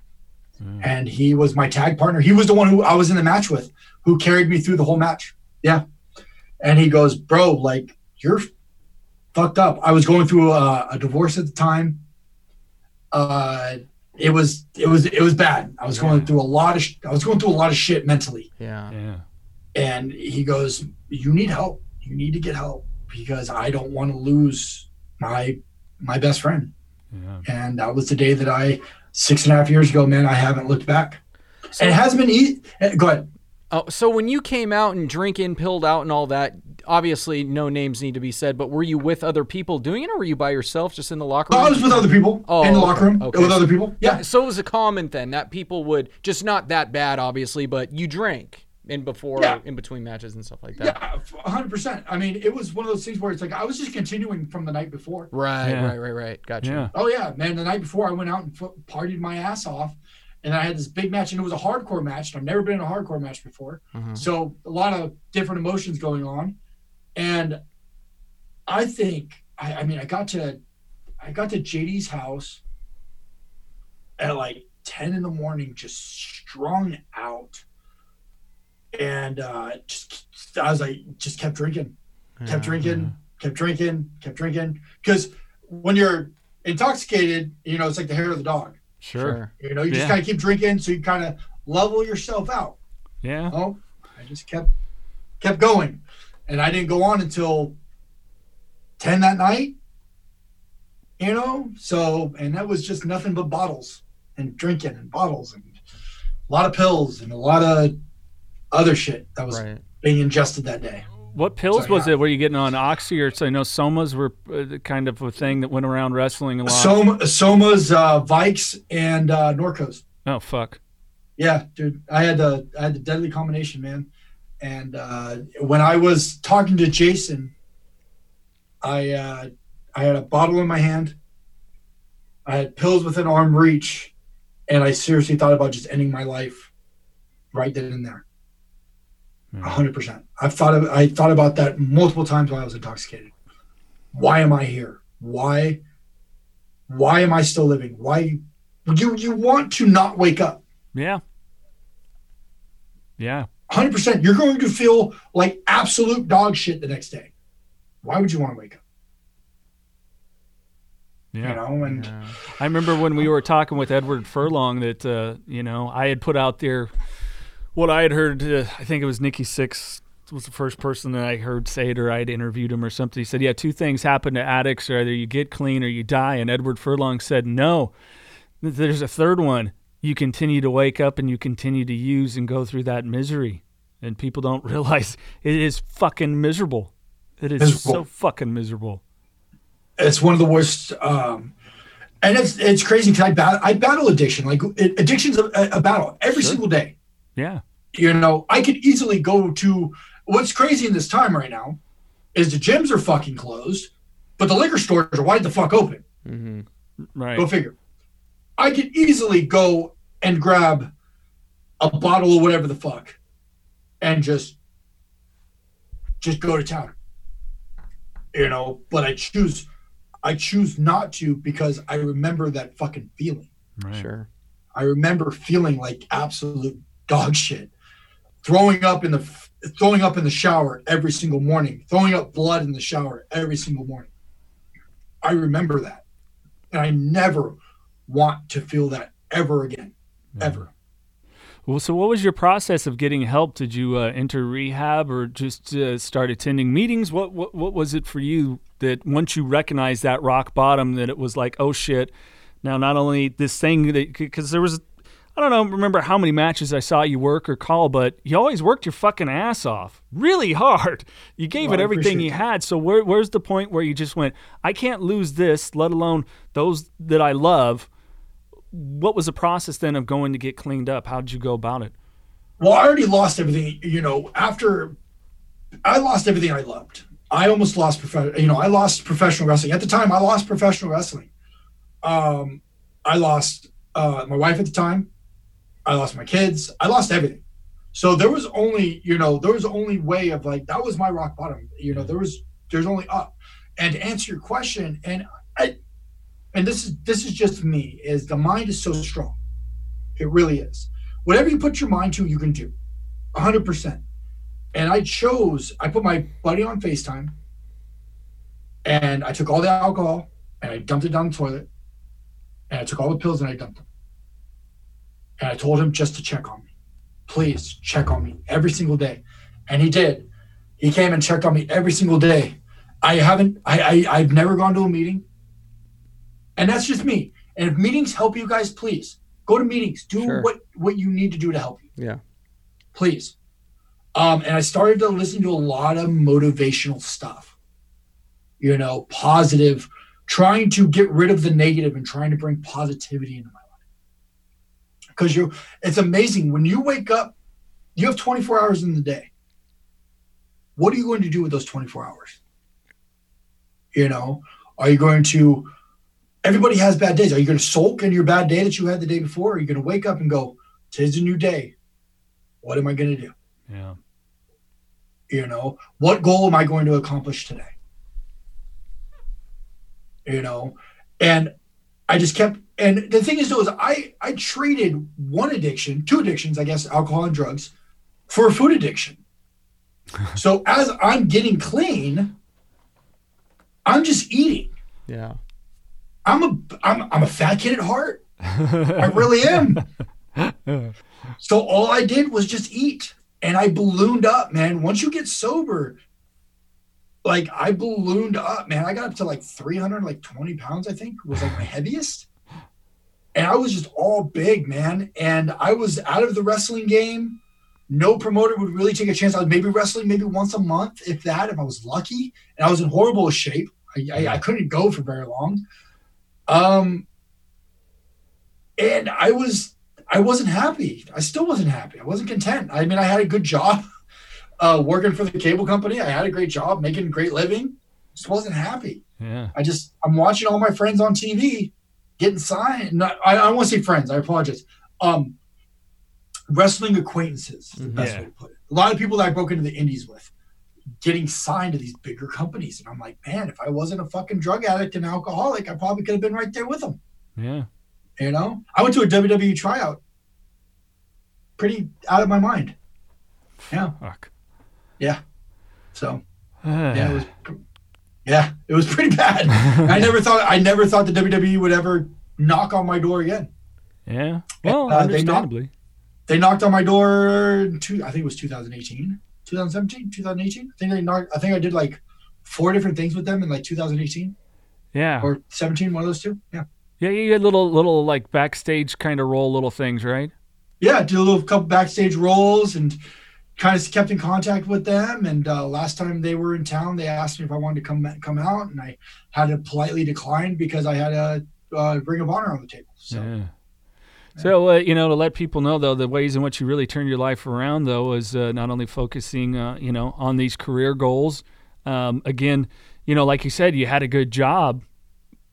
Mm. And he was my tag partner. He was the one who I was in the match with, who carried me through the whole match. Yeah. And he goes, Bro, like, you're fucked up. I was going through a, a divorce at the time. Uh, it was it was it was bad. I was going through a lot of sh- I was going through a lot of shit mentally Yeah. Yeah. And he goes you need help you need to get help because i don't want to lose my my best friend Yeah. and that was the day that i six and a half years ago man i haven't looked back So- and it hasn't been easy eh, go ahead Oh, so when you came out and drinking, pilled out, and all that, obviously no names need to be said. But were you with other people doing it, or were you by yourself, just in the locker room? i was with other people Oh, in the okay, locker room okay. with other people yeah So it was a common thing that people would just not that bad, obviously, but you drank in before, Yeah. in between matches and stuff like that. yeah 100% i mean it was one of those things where it's like i was just continuing from the night before Right, Yeah. right, right, right. Gotcha. Yeah. Oh yeah, man! The night before, I went out and fu- partied my ass off, and I had this big match, and it was a hardcore match. And I've never been in a hardcore match before, Mhm. so a lot of different emotions going on. And I think, I, I mean, I got to, I got to JD's house at like ten in the morning, just strung out, and uh, just I was like, just kept drinking kept drinking, kept drinking, kept drinking. Because when you're intoxicated, you know, it's like the hair of the dog. Sure. You know, you just Yeah. kind of keep drinking, so you kind of level yourself out. Yeah. Oh, I just kept kept going, and I didn't go on until ten that night. You know, so and that was just nothing but bottles and drinking and bottles and a lot of pills and a lot of other shit that was Right. being ingested that day. What pills So, was yeah. it? Were you getting on oxy or so? I know somas were uh, kind of a thing that went around wrestling a lot. Soma, Somas, uh, Vikes, and uh, Norcos. oh fuck. Yeah, dude, I had the I had the deadly combination, man. And uh, when I was talking to Jason, I uh, I had a bottle in my hand. I had pills within arm reach, and I seriously thought about just ending my life right then and there. A hundred percent. I've thought of I thought about that multiple times while I was intoxicated. Why am I here? Why? Why am I still living? Why? You you want to not wake up. Yeah. Yeah. 100%. You're going to feel like absolute dog shit the next day. Why would you want to wake up? Yeah. You know, and Yeah. I remember when we were talking with Edward Furlong that uh, you know I had put out there what I had heard. Uh, I think it was Nikki Sixx was the first person that I heard say it, or I'd interviewed him or something. He said, "Yeah, two things happen to addicts: or either you get clean or you die." And Edward Furlong said, "No, there's a third one. You continue to wake up and you continue to use and go through that misery, and people don't <laughs> realize it is fucking miserable. It is Miserable. so fucking miserable." it's one of the worst. Um, and it's it's crazy because I, bat- I battle addiction. Like it, addiction's a, a battle every Sure. single day. Yeah. You know, I could easily go to what's crazy in this time right now is the gyms are fucking closed, but the liquor stores are wide the fuck open. Mm-hmm. Right. Go figure. I could easily go and grab a bottle of whatever the fuck and just just go to town. You know, but I choose I choose not to because I remember that fucking feeling. Right. Sure. I remember feeling like absolute dog shit. Throwing up in the throwing up in the shower every single morning, throwing up blood in the shower every single morning. I remember that. And I never want to feel that ever again. Ever. Well, so what was your process of getting help? Did you uh, enter rehab or just uh, start attending meetings? What, what what was it for you that once you recognized that rock bottom that it was like, oh shit, now not only this thing that because there was I don't know remember how many matches I saw you work or call, but you always worked your fucking ass off really hard. You gave Well, it everything you that. had. So where, where's the point where you just went, I can't lose this, let alone those that I love? What was the process then of going to get cleaned up? How did you go about it? Well, I already lost everything, you know, after I lost everything I loved. I almost lost prof- you know, I lost professional wrestling. At the time, I lost professional wrestling. Um, I lost uh, my wife at the time. I lost my kids. I lost everything. So there was only, you know, there was only way of like that was my rock bottom. You know, there was there's only up. And to answer your question, and I and this is this is just me, is the mind is so strong. It really is. Whatever you put your mind to, you can do. hundred percent. And I chose, I put my buddy on FaceTime and I took all the alcohol and I dumped it down the toilet. And I took all the pills and I dumped them. And I told him just to check on me. Please check on me every single day. And he did. He came and checked on me every single day. I haven't, I, I I've never gone to a meeting. And that's just me. And if meetings help you guys, please go to meetings. Do Sure. what, what you need to do to help you Yeah. please. Um, and I started to listen to a lot of motivational stuff, you know, positive, trying to get rid of the negative and trying to bring positivity into my life. Because you, it's amazing when you wake up, you have 24 hours in the day. What are you going to do with those 24 hours? You know, are you going to, everybody has bad days. Are you going to sulk in your bad day that you had the day before? Or are you going to wake up and go, today's a new day? What am I going to do? Yeah. you know what goal am i going to accomplish today you know and i just kept and the thing is though is i i traded one addiction two addictions i guess alcohol and drugs for a food addiction <laughs> so as i'm getting clean i'm just eating Yeah. i'm a i'm, I'm a fat kid at heart i really am <laughs> so all I did was just eat and I ballooned up, man. Once you get sober, like I ballooned up, man. I got up to like 300, like 20 pounds, I think was like my heaviest. And I was just all big, man. And I was out of the wrestling game. No promoter would really take a chance. I was maybe wrestling maybe once a month, if that, if I was lucky. And I was in horrible shape. I, I, I couldn't go for very long. Um, and I was I wasn't happy. I still wasn't happy. I wasn't content. I mean, I had a good job <laughs> uh, working for the cable company. I had a great job, making a great living. Just wasn't happy. Yeah. I just I'm watching all my friends on TV getting signed. Not, I, I want to say friends. I apologize. Um, wrestling acquaintances is the best Yeah. way to put it. A lot of people that I broke into the indies with getting signed to these bigger companies, and I'm like, man, if I wasn't a fucking drug addict and alcoholic, I probably could have been right there with them. Yeah. You know, I went to a WWE tryout, pretty out of my mind. Yeah, Fuck. yeah. So <sighs> yeah, it was. Yeah, it was pretty bad. <laughs> I never thought I never thought the WWE would ever knock on my door again. yeah. Well, Uh, they knocked- understandably. They knocked on my door. Two, I think it was 2018, 2017, 2018. I think they knocked. I think I did like four different things with them in like 2018 Yeah. or 17, one of those two. Yeah, Yeah, you had little little like backstage kind of role little things, right? yeah. Did a little couple backstage roles and kind of kept in contact with them. And uh, last time they were in town, they asked me if I wanted to come come out, and I had to politely decline because I had a uh, Ring of Honor on the table. So. Yeah. So uh, you know, to let people know though, the ways in which you really turned your life around though is uh, not only focusing, uh, you know, on these career goals. Um, again, you know, like you said, you had a good job,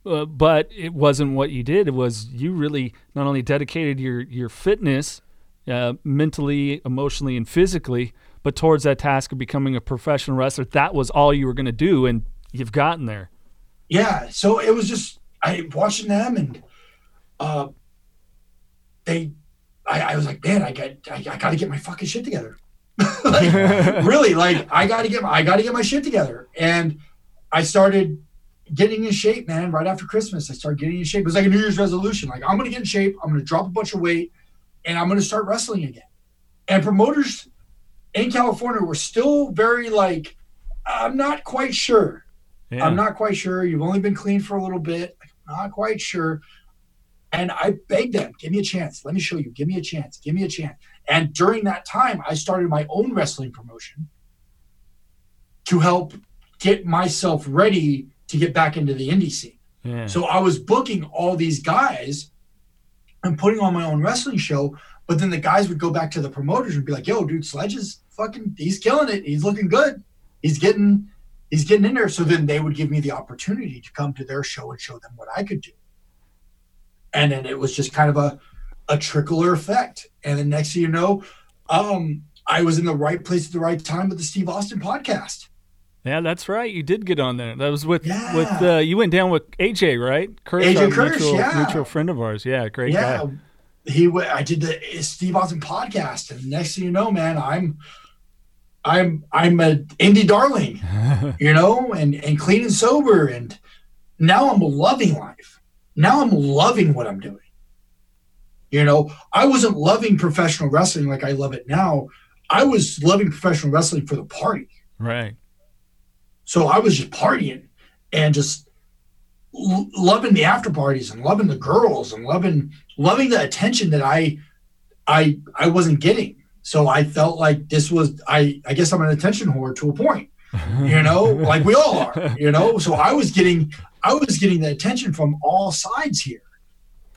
uh, but it wasn't what you did. It was you really not only dedicated your your fitness, uh, mentally, emotionally, and physically, but towards that task of becoming a professional wrestler. That was all you were going to do, and you've gotten there. yeah so it was just i watching them and uh they i, I was like man i got I, I gotta get my fucking shit together <laughs> like, <laughs> really like i gotta get my, i gotta get my shit together and i started getting in shape man right after christmas i started getting in shape it was like a new year's resolution like i'm gonna get in shape i'm gonna drop a bunch of weight and i'm gonna start wrestling again and promoters in california were still very like i'm not quite sure Yeah. I'm not quite sure. You've only been clean for a little bit. I'm not quite sure. And I begged them, give me a chance. Let me show you. Give me a chance. Give me a chance. And during that time, I started my own wrestling promotion to help get myself ready to get back into the indie scene. Yeah. So I was booking all these guys and putting on my own wrestling show. But then the guys would go back to the promoters and be like, yo, dude, Sledge is fucking, he's killing it. He's looking good. He's getting, he's getting in there. So then they would give me the opportunity to come to their show and show them what I could do. And then it was just kind of a, a trickler effect. And then next thing you know, um, I was in the right place at the right time with the Steve Austin podcast. Yeah, that's right. You did get on there. That was with Yeah. with uh, you went down with AJ, right? Kirsch, AJ Kirsch, mutual, yeah. mutual friend of ours. Yeah, great yeah, guy. he. wa- I did the Steve Austin podcast, and next thing you know, man, I'm, I'm, I'm a indie darling, <laughs> you know, and and clean and sober, and now I'm loving life. Now I'm loving what I'm doing. You know, I wasn't loving professional wrestling like I love it now. I was loving professional wrestling for the party. Right. So I was just partying and just l- loving the after parties and loving the girls and loving loving the attention that I I I wasn't getting. So I felt like this was I I guess I'm an attention whore to a point, <laughs> you know, like we all are, you know. So I was getting I was getting the attention from all sides here,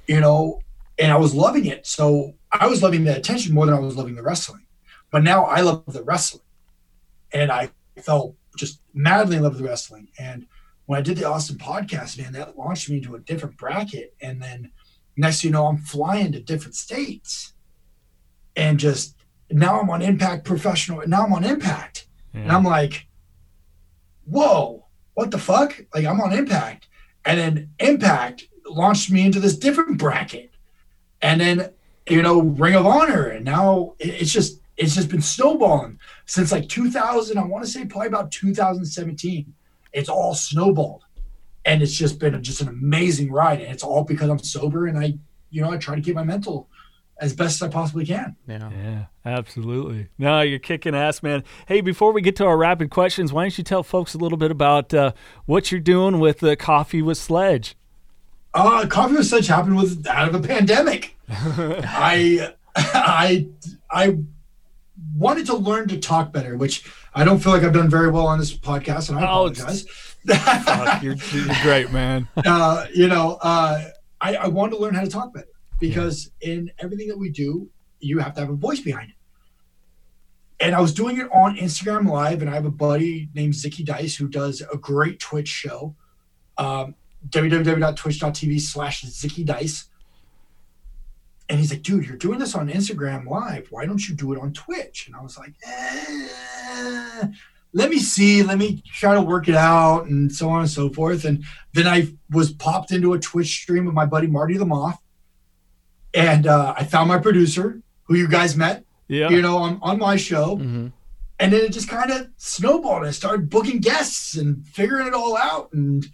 you know, and I was loving it. So I was loving the attention more than I was loving the wrestling. But now I love the wrestling, and I felt just madly in love with wrestling. And when I did the Austin podcast, man, that launched me into a different bracket. And then next thing you know, I'm flying to different states. And just now I'm on Impact Professional. and Now I'm on Impact. And I'm like, whoa, what the fuck? Like I'm on Impact. And then Impact launched me into this different bracket. And then, you know, Ring of Honor. And now it's just it's just been snowballing since like 2000. I want to say probably about 2017. It's all snowballed. And it's just been just an amazing ride. And it's all because I'm sober and I, you know, I try to keep my mental as best as I possibly can. Yeah. Yeah, absolutely. No, you're kicking ass, man. Hey, before we get to our rapid questions, why don't you tell folks a little bit about uh, what you're doing with uh, Coffee with Sledge? Uh, Coffee with Sledge happened with out of a pandemic. <laughs> <laughs> I, I, I wanted to learn to talk better, which I don't feel like I've done very well on this podcast, and I Oh, apologize. Fuck, you're, you're great, man. <laughs> uh, you know, uh, I, I wanted to learn how to talk better because in everything that we do, you have to have a voice behind it. And I was doing it on Instagram Live, and I have a buddy named Zicky Dice who does a great Twitch show. Um, www.twitch.tv slash Zicky Dice. And he's like, dude, you're doing this on Instagram Live. Why don't you do it on Twitch? And I was like, eh, let me see. Let me try to work it out and so on and so forth. And then I was popped into a Twitch stream with my buddy Marty the Moth. And uh, I found my producer, who you guys met, Yeah. you know, on, on my show. Mm-hmm. And then it just kind of snowballed. I started booking guests and figuring it all out. And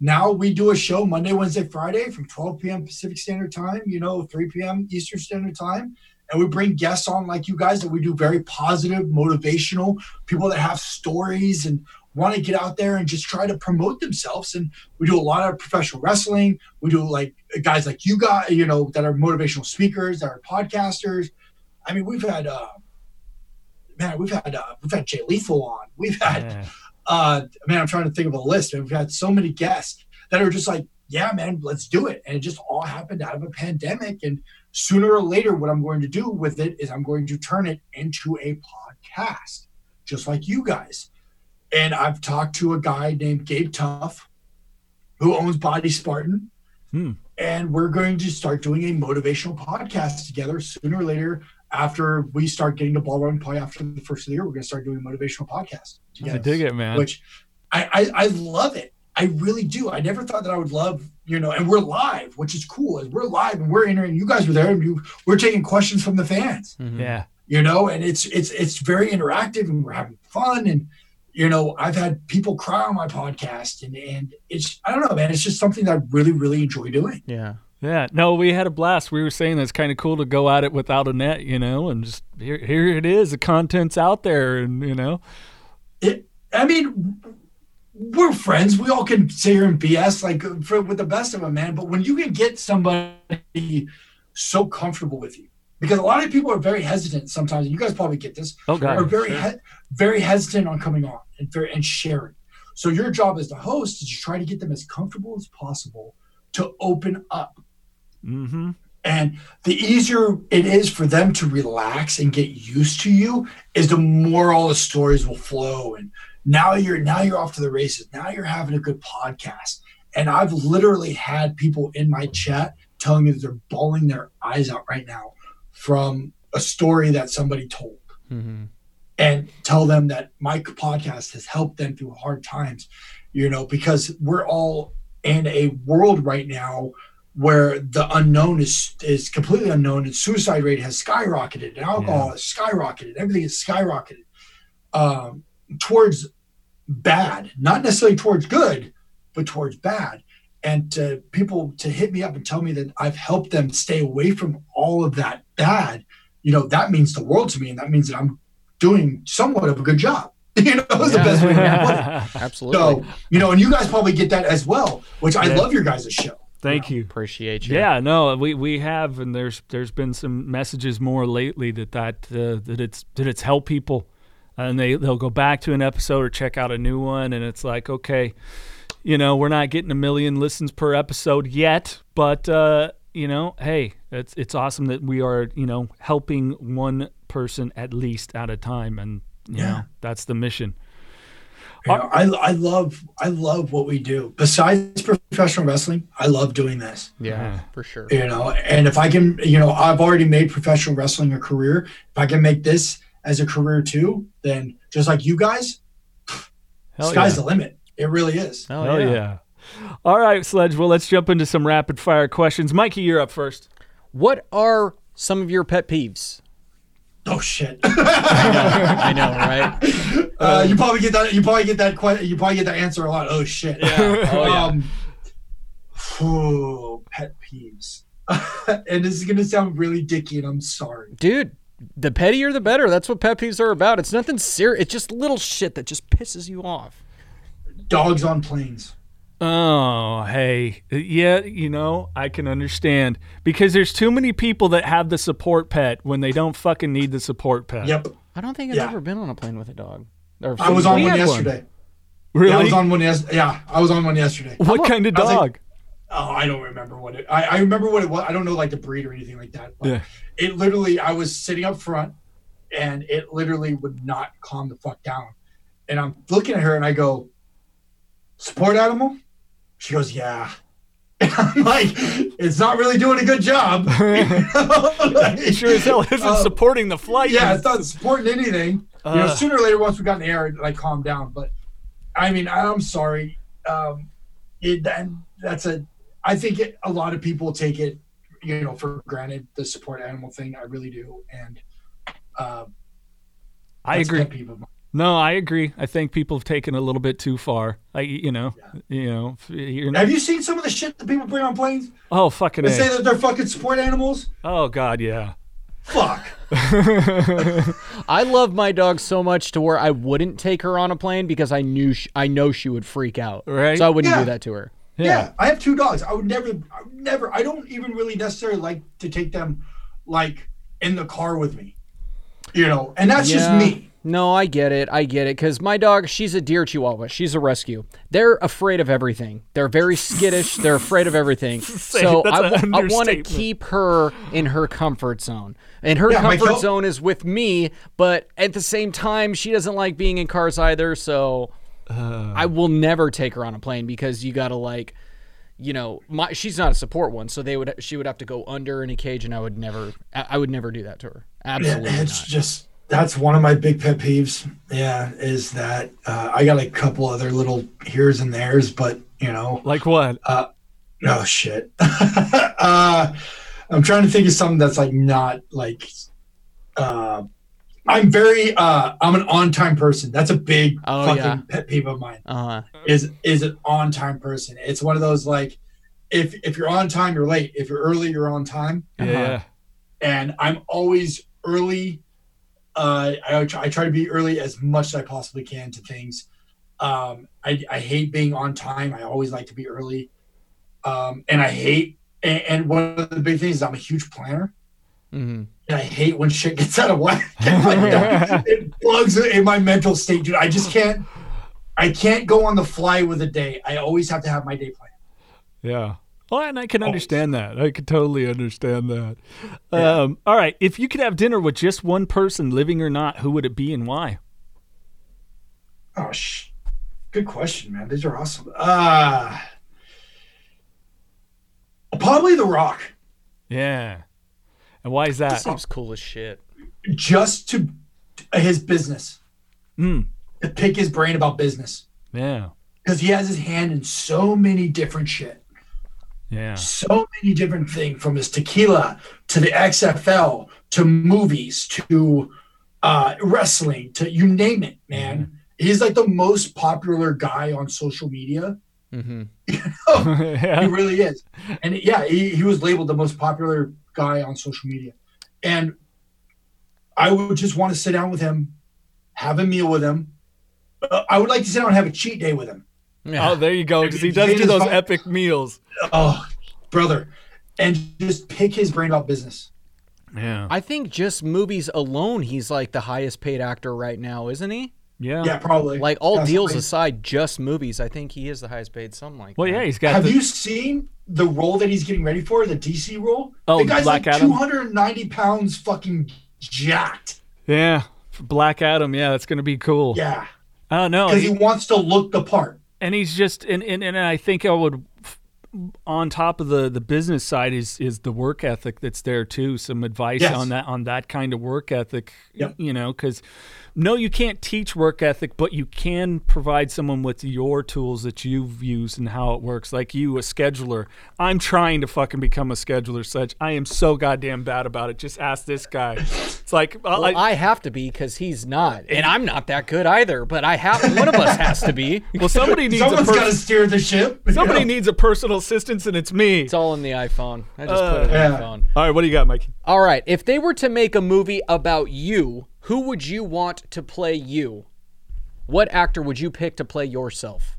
now we do a show Monday, Wednesday, Friday from 12 p.m. Pacific Standard Time, you know, 3 p.m. Eastern Standard Time. And we bring guests on like you guys that we do very positive, motivational people that have stories and want to get out there and just try to promote themselves. And we do a lot of professional wrestling. We do like guys like you guys, you know, that are motivational speakers, that are podcasters. I mean, we've had, uh, man, we've had, uh, we've had Jay Lethal on. We've had, Yeah. Uh man i'm trying to think of a list we've had so many guests that are just like yeah man let's do it. And it just all happened out of a pandemic. And sooner or later what i'm going to do with it is i'm going to turn it into a podcast just like you guys. And i've talked to a guy named gabe tuff who owns body spartan. Hmm. and we're going to start doing a motivational podcast together sooner or later after we start getting the ball rolling probably after the first of the year we're going to start doing a motivational podcast I together dig it, man. which I, I I love it. I really do. I never thought that I would love, you know, and we're live, which is cool. Is we're live and we're entering. You guys were there, and you we're taking questions from the fans, Mm-hmm. yeah. you know, and it's it's it's very interactive, and we're having fun, and you know, I've had people cry on my podcast, and and it's I don't know, man, it's just something that I really really enjoy doing. Yeah. Yeah, no, we had a blast. We were saying that it's kind of cool to go at it without a net, you know, and just here, here it is. The content's out there, and you know, It, I mean, we're friends. We all can sit here and BS like for, with the best of them, man. But when you can get somebody so comfortable with you, because a lot of people are very hesitant sometimes. You guys probably get this. oh god, are very he- very hesitant on coming on and and sharing. So your job as the host is to try to get them as comfortable as possible to open up. Mm-hmm. And the easier it is for them to relax and get used to you, is the more all the stories will flow. And now you're now you're off to the races. Now you're having a good podcast. And I've literally had people in my chat telling me that they're bawling their eyes out right now from a story that somebody told Mm-hmm. and tell them that my podcast has helped them through hard times, you know, because we're all in a world right now where the unknown is is completely unknown and suicide rate has skyrocketed and alcohol has skyrocketed. Everything is skyrocketed um, towards bad. Not necessarily towards good but towards bad. And to people to hit me up and tell me that i've helped them stay away from all of that bad you know that means the world to me and that means that i'm doing somewhat of a good job. <laughs> You know is the best way to put it. <laughs> Absolutely. so you know and you guys probably get that as well which i love your guys' show Thank you. Appreciate you. Yeah, no, we, we have, and there's there's been some messages more lately that that uh, that it's that it's helped people, and they they'll go back to an episode or check out a new one, and it's like okay, you know, we're not getting a million listens per episode yet, but uh, you know, hey, it's it's awesome that we are you know helping one person at least at a time, and you Yeah. know that's the mission. You know, I, I love I love what we do. Besides professional wrestling, I love doing this. Yeah, Yeah. for sure. You know, and if I can, you know, I've already made professional wrestling a career. If I can make this as a career too, then just like you guys, Hell sky's yeah. the limit. It really is. Oh, Hell yeah. All right, Sledge. Well, let's jump into some rapid fire questions. Mikey, you're up first. What are some of your pet peeves? Oh shit! <laughs> I know, right? <laughs> uh, you probably get that. You probably get that. Que- you probably get that answer a lot. Oh shit! Yeah. Oh, yeah. um, oh, pet peeves. <laughs> and this is gonna sound really dicky, and I'm sorry. Dude, the pettier the better. That's what pet peeves are about. It's nothing serious. It's just little shit that just pisses you off. Dogs on planes. Oh, hey. Yeah, you know, I can understand. Because there's too many people that have the support pet when they don't fucking need the support pet. Yep. I don't think I've Yeah. ever been on a plane with a dog. Or I was on one had one. yesterday. Really? Yeah, I was on one yes yeah, I was on one yesterday. what kind of I like- dog? Oh, I don't remember what it. I, I remember what it was. I don't know like the breed or anything like that. But Yeah. it literally, I was sitting up front, and it literally would not calm the fuck down. And I'm looking at her, and I go, "Support animal?" She goes, "Yeah." <laughs> And I'm like, "It's not really doing a good job." <laughs> Like, <laughs> sure as hell isn't uh, supporting the flight. yeah, it's not supporting anything. you know, Uh. sooner or later, once we got in the air, it like calmed down. But I mean, I'm sorry. Um, it and that's a. I think it, a lot of people take it, you know, for granted the support animal thing. I really do, and uh, I agree. Pet peeve of mine. No, I agree. I think people have taken it a little bit too far. Like, you know, you know, you're not, Have you seen some of the shit that people bring on planes? oh fucking They say that they're fucking support animals. Oh god, yeah. Fuck. <laughs> I love my dog so much to where I wouldn't take her on a plane because I knew sh- I know she would freak out. Right. So I wouldn't Yeah. do that to her. Yeah. I have two dogs. I would never, I would never. I don't even really necessarily like to take them, like in the car with me. You know, and that's Yeah. just me. No, I get it. I get it. Because my dog, she's a deer chihuahua. She's a rescue. They're afraid of everything. They're very <laughs> skittish. They're afraid of everything. So that's I, an want to keep her in her comfort zone. And her Yeah, comfort dog- zone is with me, but at the same time, she doesn't like being in cars either. So uh. I will never take her on a plane because you got to like. You know, my she's not a support one, so they would she would have to go under in a cage, and I would never, I I would never do that to her. Absolutely Yeah, it's not. just that's one of my big pet peeves. Yeah, is that uh, I got a couple other little here's and there's, but you know, Like what? oh shit. <laughs> uh, I'm trying to think of something that's like not like. Uh, I'm very. Uh, I'm an on time person. That's a big Oh, fucking yeah. pet peeve of mine. Uh-huh. Is is an on time person? It's one of those like, if if you're on time, you're late. If you're early, you're on time Yeah. and I'm always early. Uh, I, try, I try to be early as much as I possibly can to things. Um, I, I hate being on time. I always like to be early. Um, and I hate, and, and one of the big things is I'm a huge planner. mhm. And I hate when shit gets out of whack. <laughs> it bugs in my mental state, dude. I just can't. I can't go on the fly with a day. I always have to have my day planned. Yeah. Well, and I can Oh. understand that. I can totally understand that. Um, all right. If you could have dinner with just one person, living or not, who would it be and why? Oh, sh- good question, man. These are awesome. Uh, probably The Rock. Yeah. And why is That that? seems cool as shit. just to his business Mm. to pick his brain about business Yeah. because he has his hand in so many different shit Yeah. so many different things from his tequila to the xfl to movies to uh, wrestling to you name it man he's like the most popular guy on social media <laughs> <laughs> hmm he yeah. really is. And yeah, he, he was labeled the most popular guy on social media. And I would just want to sit down with him, have a meal with him. Uh, I would like to sit down and have a cheat day with him. Yeah. Oh, there you go. Because he does do those fine. epic meals. Oh, brother. And just pick his brain about business. Yeah. I think just movies alone, he's like the highest paid actor right now, isn't he? Yeah. Yeah, probably. Like all Yeah, deals something- aside, just movies. I think he is the highest paid, something like Well, that. yeah, he's got Have the. you seen the role that he's getting ready for, the DC role? Oh, the guy's Black like Adam? 290 pounds fucking jacked. yeah. Black Adam. Yeah, that's going to be cool. Yeah. I don't know. Because he He- wants to look the part. And he's just and, and and I think I would on top of the the business side is is the work ethic that's there too some advice Yes. on that on that kind of work ethic Yep. you know cuz no you can't teach work ethic but you can provide someone with your tools that you've used and how it works like you a scheduler I'm trying to fucking become a scheduler such I am so goddamn bad about it just ask this guy it's like Well, I, I have to be because he's not, and I'm not that good either. But I have. One of us has to be. <laughs> well somebody needs a Someone's got to steer the ship. <laughs> somebody know? needs a personal assistance and it's me It's all in the iPhone. I just Uh, put it in yeah. the phone. all right what do you got Mikey All right. If they were to make a movie about you, who would you want to play you? What actor would you pick to play yourself?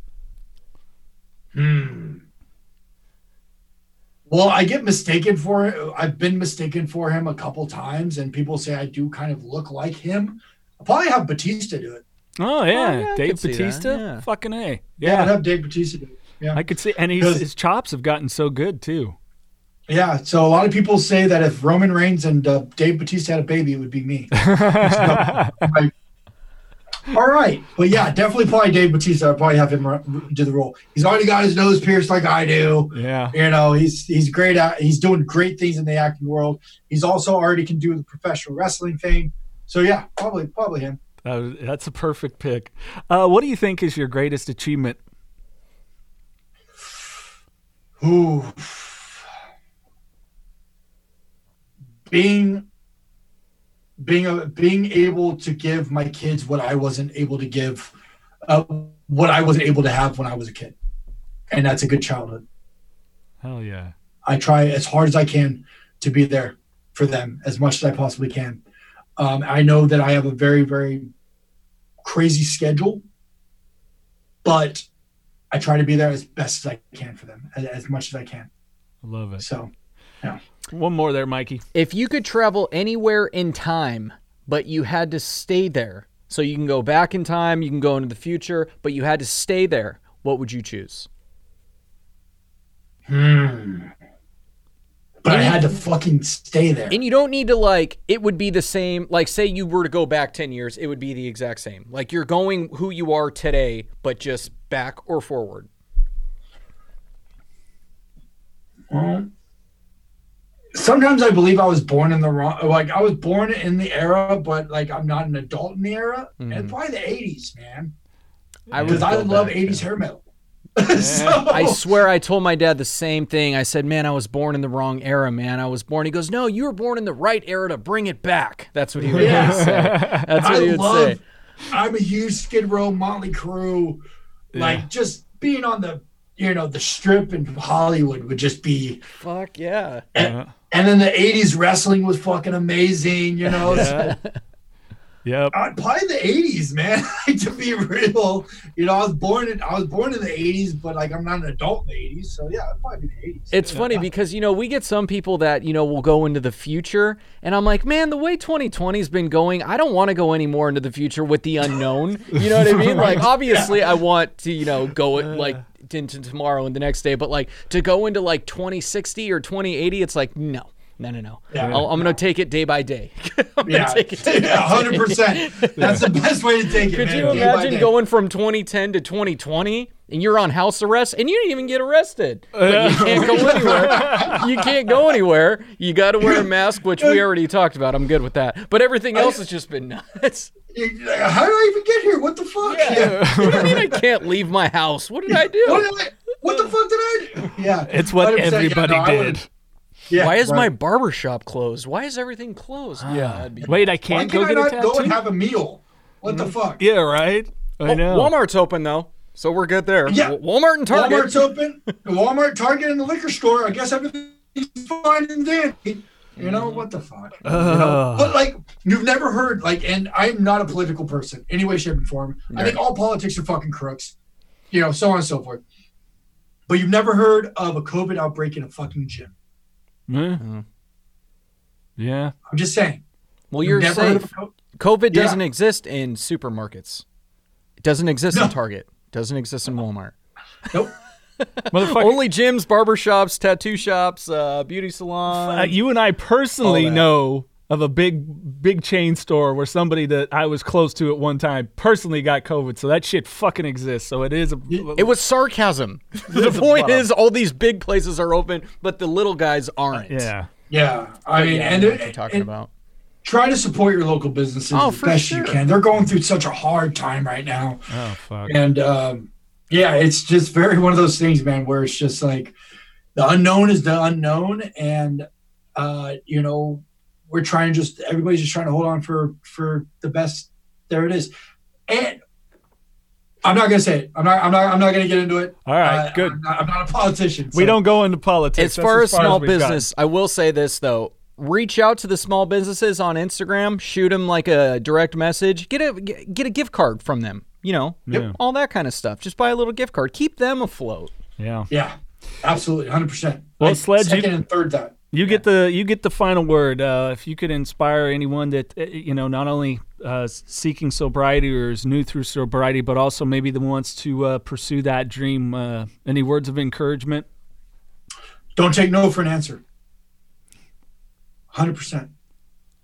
Hmm. Well, I get mistaken for I've been mistaken for him a couple times, and people say I do kind of look like him. I'll probably have Batista do it. Oh yeah, yeah, Dave could see that, Batista. yeah. Fucking a. Yeah, I'd have Dave Batista do it. Yeah. I could see, and he's, his chops have gotten so good too. Yeah. So a lot of people say that if Roman Reigns and uh, Dave Batista had a baby, it would be me. Like, <laughs> all right. But yeah, definitely probably Dave Batista. I'd probably have him do the role. He's already got his nose pierced like I do. yeah, You know, he's he's great at he's doing great things in the acting world. He's also already can do the professional wrestling thing. So yeah, probably probably him. was- that's a perfect pick. Uh, what do you think is your greatest achievement? Ooh. Being being a, being able to give my kids what I wasn't able to give, uh, what I wasn't able to have when I was a kid, and that's a good childhood. Hell yeah. I try as hard as I can to be there for them as much as I possibly can. Um, I know that I have a very, very crazy schedule, but I try to be there as best as I can for them, as, as much as I can. I love it. So, One more there, Mikey. If you could travel anywhere in time, but you had to stay there, so you can go back in time, you can go into the future, but you had to stay there, what would you choose? hmm. But I had to fucking stay there. And you don't need to like it would be the same like say you were to go back 10 years, it would be the exact same. Like you're going who you are today, but just back or forward. Well, sometimes I believe I was born in the wrong, like I was born in the era, but like I'm not an adult in the era. And mm-hmm. probably the 80s, man. I Because I love back, 80s yeah. hair metal. <laughs> so, I swear I told my dad the same thing. I said, "Man, I was born in the wrong era, man. I was born." He goes, "No, you were born in the right era to bring it back." That's what he would Yeah. say. That's what I he would love, say. I'm a huge Skid Row, Motley Crue. Like just being on the, you know, the strip in Hollywood would just be. Fuck yeah. And, uh-huh. And then the 80s wrestling was fucking amazing, you know. So, <laughs> Yep. uh, probably the 80s, man. <laughs> Like, to be real, you know, I was born in I was born in the 80s, but like I'm not an adult in the 80s, so yeah, it'd probably be the 80s. It's funny because you know we get some people that you know will go into the future, and I'm like, man, the way 2020's been going, I don't want to go any more into the future with the unknown. <laughs> You know what I mean? Like, obviously, I want to you know go like into tomorrow and the next day, but like to go into like 2060 or 2080, it's like no. No, no, no. Yeah. I'll, I'm going to take it day by day. <laughs> I'm yeah, gonna take it day by day. hundred percent. That's the best way to take it. Could man, you imagine going from 2010 to 2020 and you're on house arrest and you didn't even get arrested, but you can't go <laughs> anywhere? You can't go anywhere. You got to wear a mask, which we already talked about. I'm good with that. But everything else has just been nuts. <laughs> How did I even get here? What the fuck? Yeah. What do you mean I can't leave my house? What did I What, do? did I, what the fuck did I do? Yeah, It's what 100%, yeah, everybody no, I did. Would've- Yeah, Why is my right. barber shop closed? Why is everything closed? Yeah, that'd be Wait, I can't can go I get a not tattoo. go and have a meal? What the mm. fuck? yeah, right. I Oh, know. Walmart's open though, so we're good there. Yeah. W- Walmart and Target. Walmart's open. Walmart, Target, and the liquor store. I guess everything's fine and dandy. You know what the fuck? You know? But like, you've never heard like, and I'm not a political person, any way, shape, and form. I think all politics are fucking crooks. You know, so on and so forth. But you've never heard of a COVID outbreak in a fucking gym. Yeah. Mm-hmm. Yeah. I'm just saying. Well, You've you're never safe. co- COVID Yeah. doesn't exist in supermarkets. It doesn't exist No. in Target. It Doesn't exist in Walmart. Nope. <laughs> Motherfucker. Only gyms, barber shops, tattoo shops, uh, beauty salons. Uh, you and I personally know of a big, big chain store where somebody that I was close to at one time personally got COVID. So that shit fucking exists. So it is a. it was sarcasm. <laughs> the point is, all these big places are open, but the little guys aren't. yeah. Yeah. I mean, Yeah, I and, know it- what you're talking and about. try to support your local businesses Oh, as for best you can. They're going through such a hard time right now. Oh fuck. And um, yeah, it's just very one of those things, man, where it's just like the unknown is the unknown, and uh, you know, we're trying just everybody's just trying to hold on for for the best. There it is, and I'm not gonna say it. I'm not. I'm not. I'm not gonna get into it. All right, Uh, good. I'm not, I'm not a politician. We don't go into politics. As That's far as small we've gotten. business, I will say this though. Reach out to the small businesses on Instagram. Shoot them like a direct message. Get a get a gift card from them. You know, Yeah. all that kind of stuff. Just buy a little gift card. Keep them afloat. Yeah. Yeah, absolutely, hundred percent. Well, Sledge, you- second and third that. You get the you get the final word. Uh, if you could inspire anyone that uh, you know, not only uh, seeking sobriety or is new through sobriety, but also maybe the wants to uh, pursue that dream. Uh, any words of encouragement? Don't take no for an answer. Hundred percent.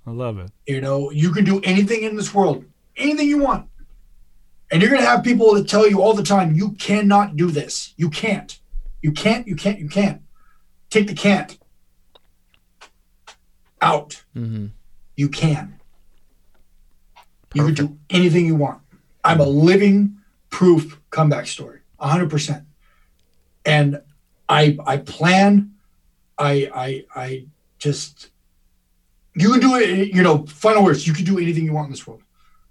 I love it. You know, you can do anything in this world, anything you want. And you're going to have people that tell you all the time, you cannot do this. You can't. You can't, you can't, you can't. Take the can't out. Mm-hmm. You can. You can do anything you want. I'm a living proof comeback story, 100%. And I I plan I I I just you can do it, you know, final words, you can do anything you want in this world.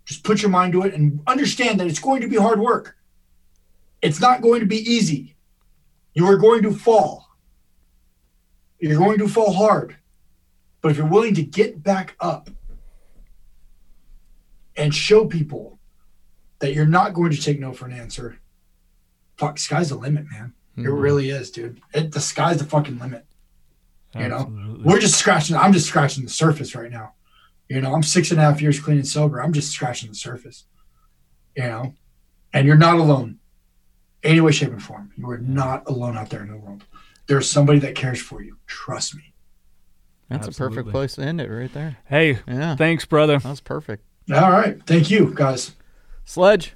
Just put your mind to it and understand that it's going to be hard work. It's not going to be easy. You are going to fall. You're going to fall hard. But if you're willing to get back up and show people that you're not going to take no for an answer, fuck, sky's the limit, man. It mm-hmm. really is, dude. It, the sky's the fucking limit. You know, Absolutely. we're just scratching. I'm just scratching the surface right now. You know, I'm six and a half years clean and sober. I'm just scratching the surface. You know, and you're not alone, any way, shape, and form. You are not alone out there in the world. There's somebody that cares for you. Trust me. That's a perfect place to end it right there. Hey, Yeah. thanks, brother. That was perfect. All right. Thank you, guys. Sledge,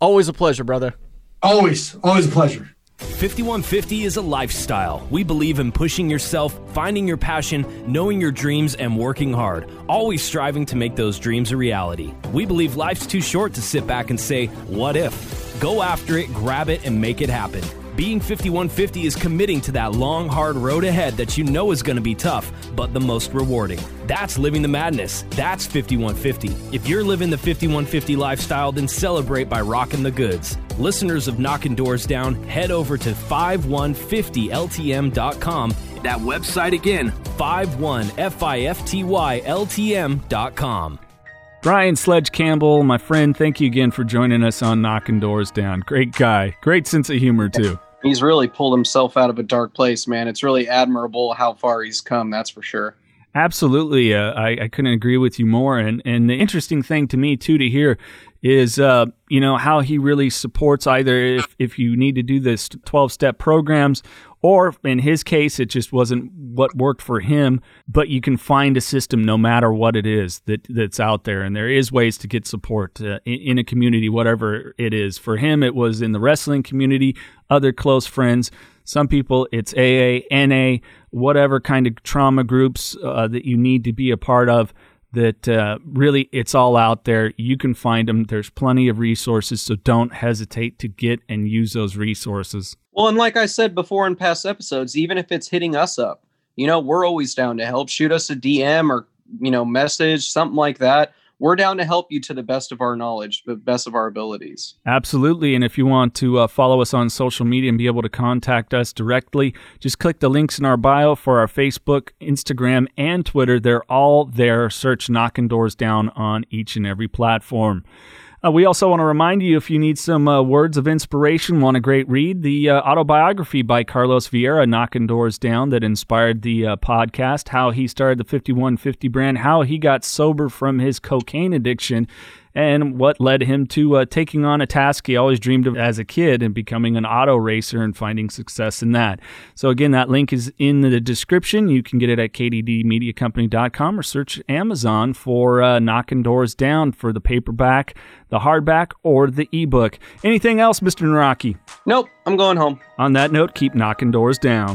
always a pleasure, brother. Always, always a pleasure. 5150 is a lifestyle. We believe in pushing yourself, finding your passion, knowing your dreams, and working hard, always striving to make those dreams a reality. We believe life's too short to sit back and say, What if? Go after it, grab it, and make it happen. Being 5150 is committing to that long, hard road ahead that you know is going to be tough, but the most rewarding. That's living the madness. That's 5150. If you're living the 5150 lifestyle, then celebrate by rocking the goods. Listeners of Knocking Doors Down, head over to 5150ltm.com. That website again, 5150ltm.com. Brian Sledge Campbell, my friend, thank you again for joining us on Knocking Doors Down. Great guy. Great sense of humor, too. He's really pulled himself out of a dark place, man. It's really admirable how far he's come. That's for sure. Absolutely. Uh, I, I couldn't agree with you more. And, and the interesting thing to me, too, to hear is, uh, you know, how he really supports either if, if you need to do this 12 step programs or in his case, it just wasn't what worked for him, but you can find a system no matter what it is that, that's out there. And there is ways to get support uh, in, in a community, whatever it is. For him, it was in the wrestling community, other close friends. Some people, it's AA, NA, whatever kind of trauma groups uh, that you need to be a part of. That uh, really, it's all out there. You can find them. There's plenty of resources, so don't hesitate to get and use those resources. Well, and like I said before in past episodes, even if it's hitting us up, you know, we're always down to help. Shoot us a DM or, you know, message, something like that. We're down to help you to the best of our knowledge, the best of our abilities. Absolutely. And if you want to uh, follow us on social media and be able to contact us directly, just click the links in our bio for our Facebook, Instagram, and Twitter. They're all there. Search Knocking Doors Down on each and every platform. Uh, we also want to remind you if you need some uh, words of inspiration, want a great read, the uh, autobiography by Carlos Vieira, Knocking Doors Down, that inspired the uh, podcast, how he started the 5150 brand, how he got sober from his cocaine addiction, and what led him to uh, taking on a task he always dreamed of as a kid and becoming an auto racer and finding success in that. So, again, that link is in the description. You can get it at kddmediacompany.com or search Amazon for uh, Knocking Doors Down for the paperback, the hardback, or the ebook. Anything else, Mr. Naraki? Nope, I'm going home. On that note, keep knocking doors down.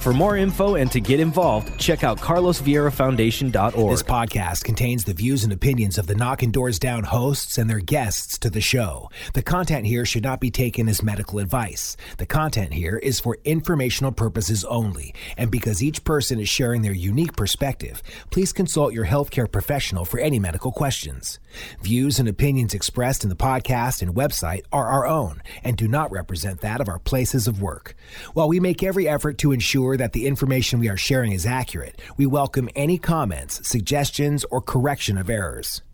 For more info and to get involved, check out carlosvieirafoundation.org. This podcast contains the views and opinions of the Knocking Doors Down hosts and their guests to the show. The content here should not be taken as medical advice. The content here is for informational purposes only, and because each person is sharing their unique perspective, please consult your healthcare professional for any medical questions. Views and opinions expressed in the podcast and website are our own and do not represent that of our places of work. While we make every effort to ensure that the information we are sharing is accurate, we welcome any comments, suggestions, or correction of errors.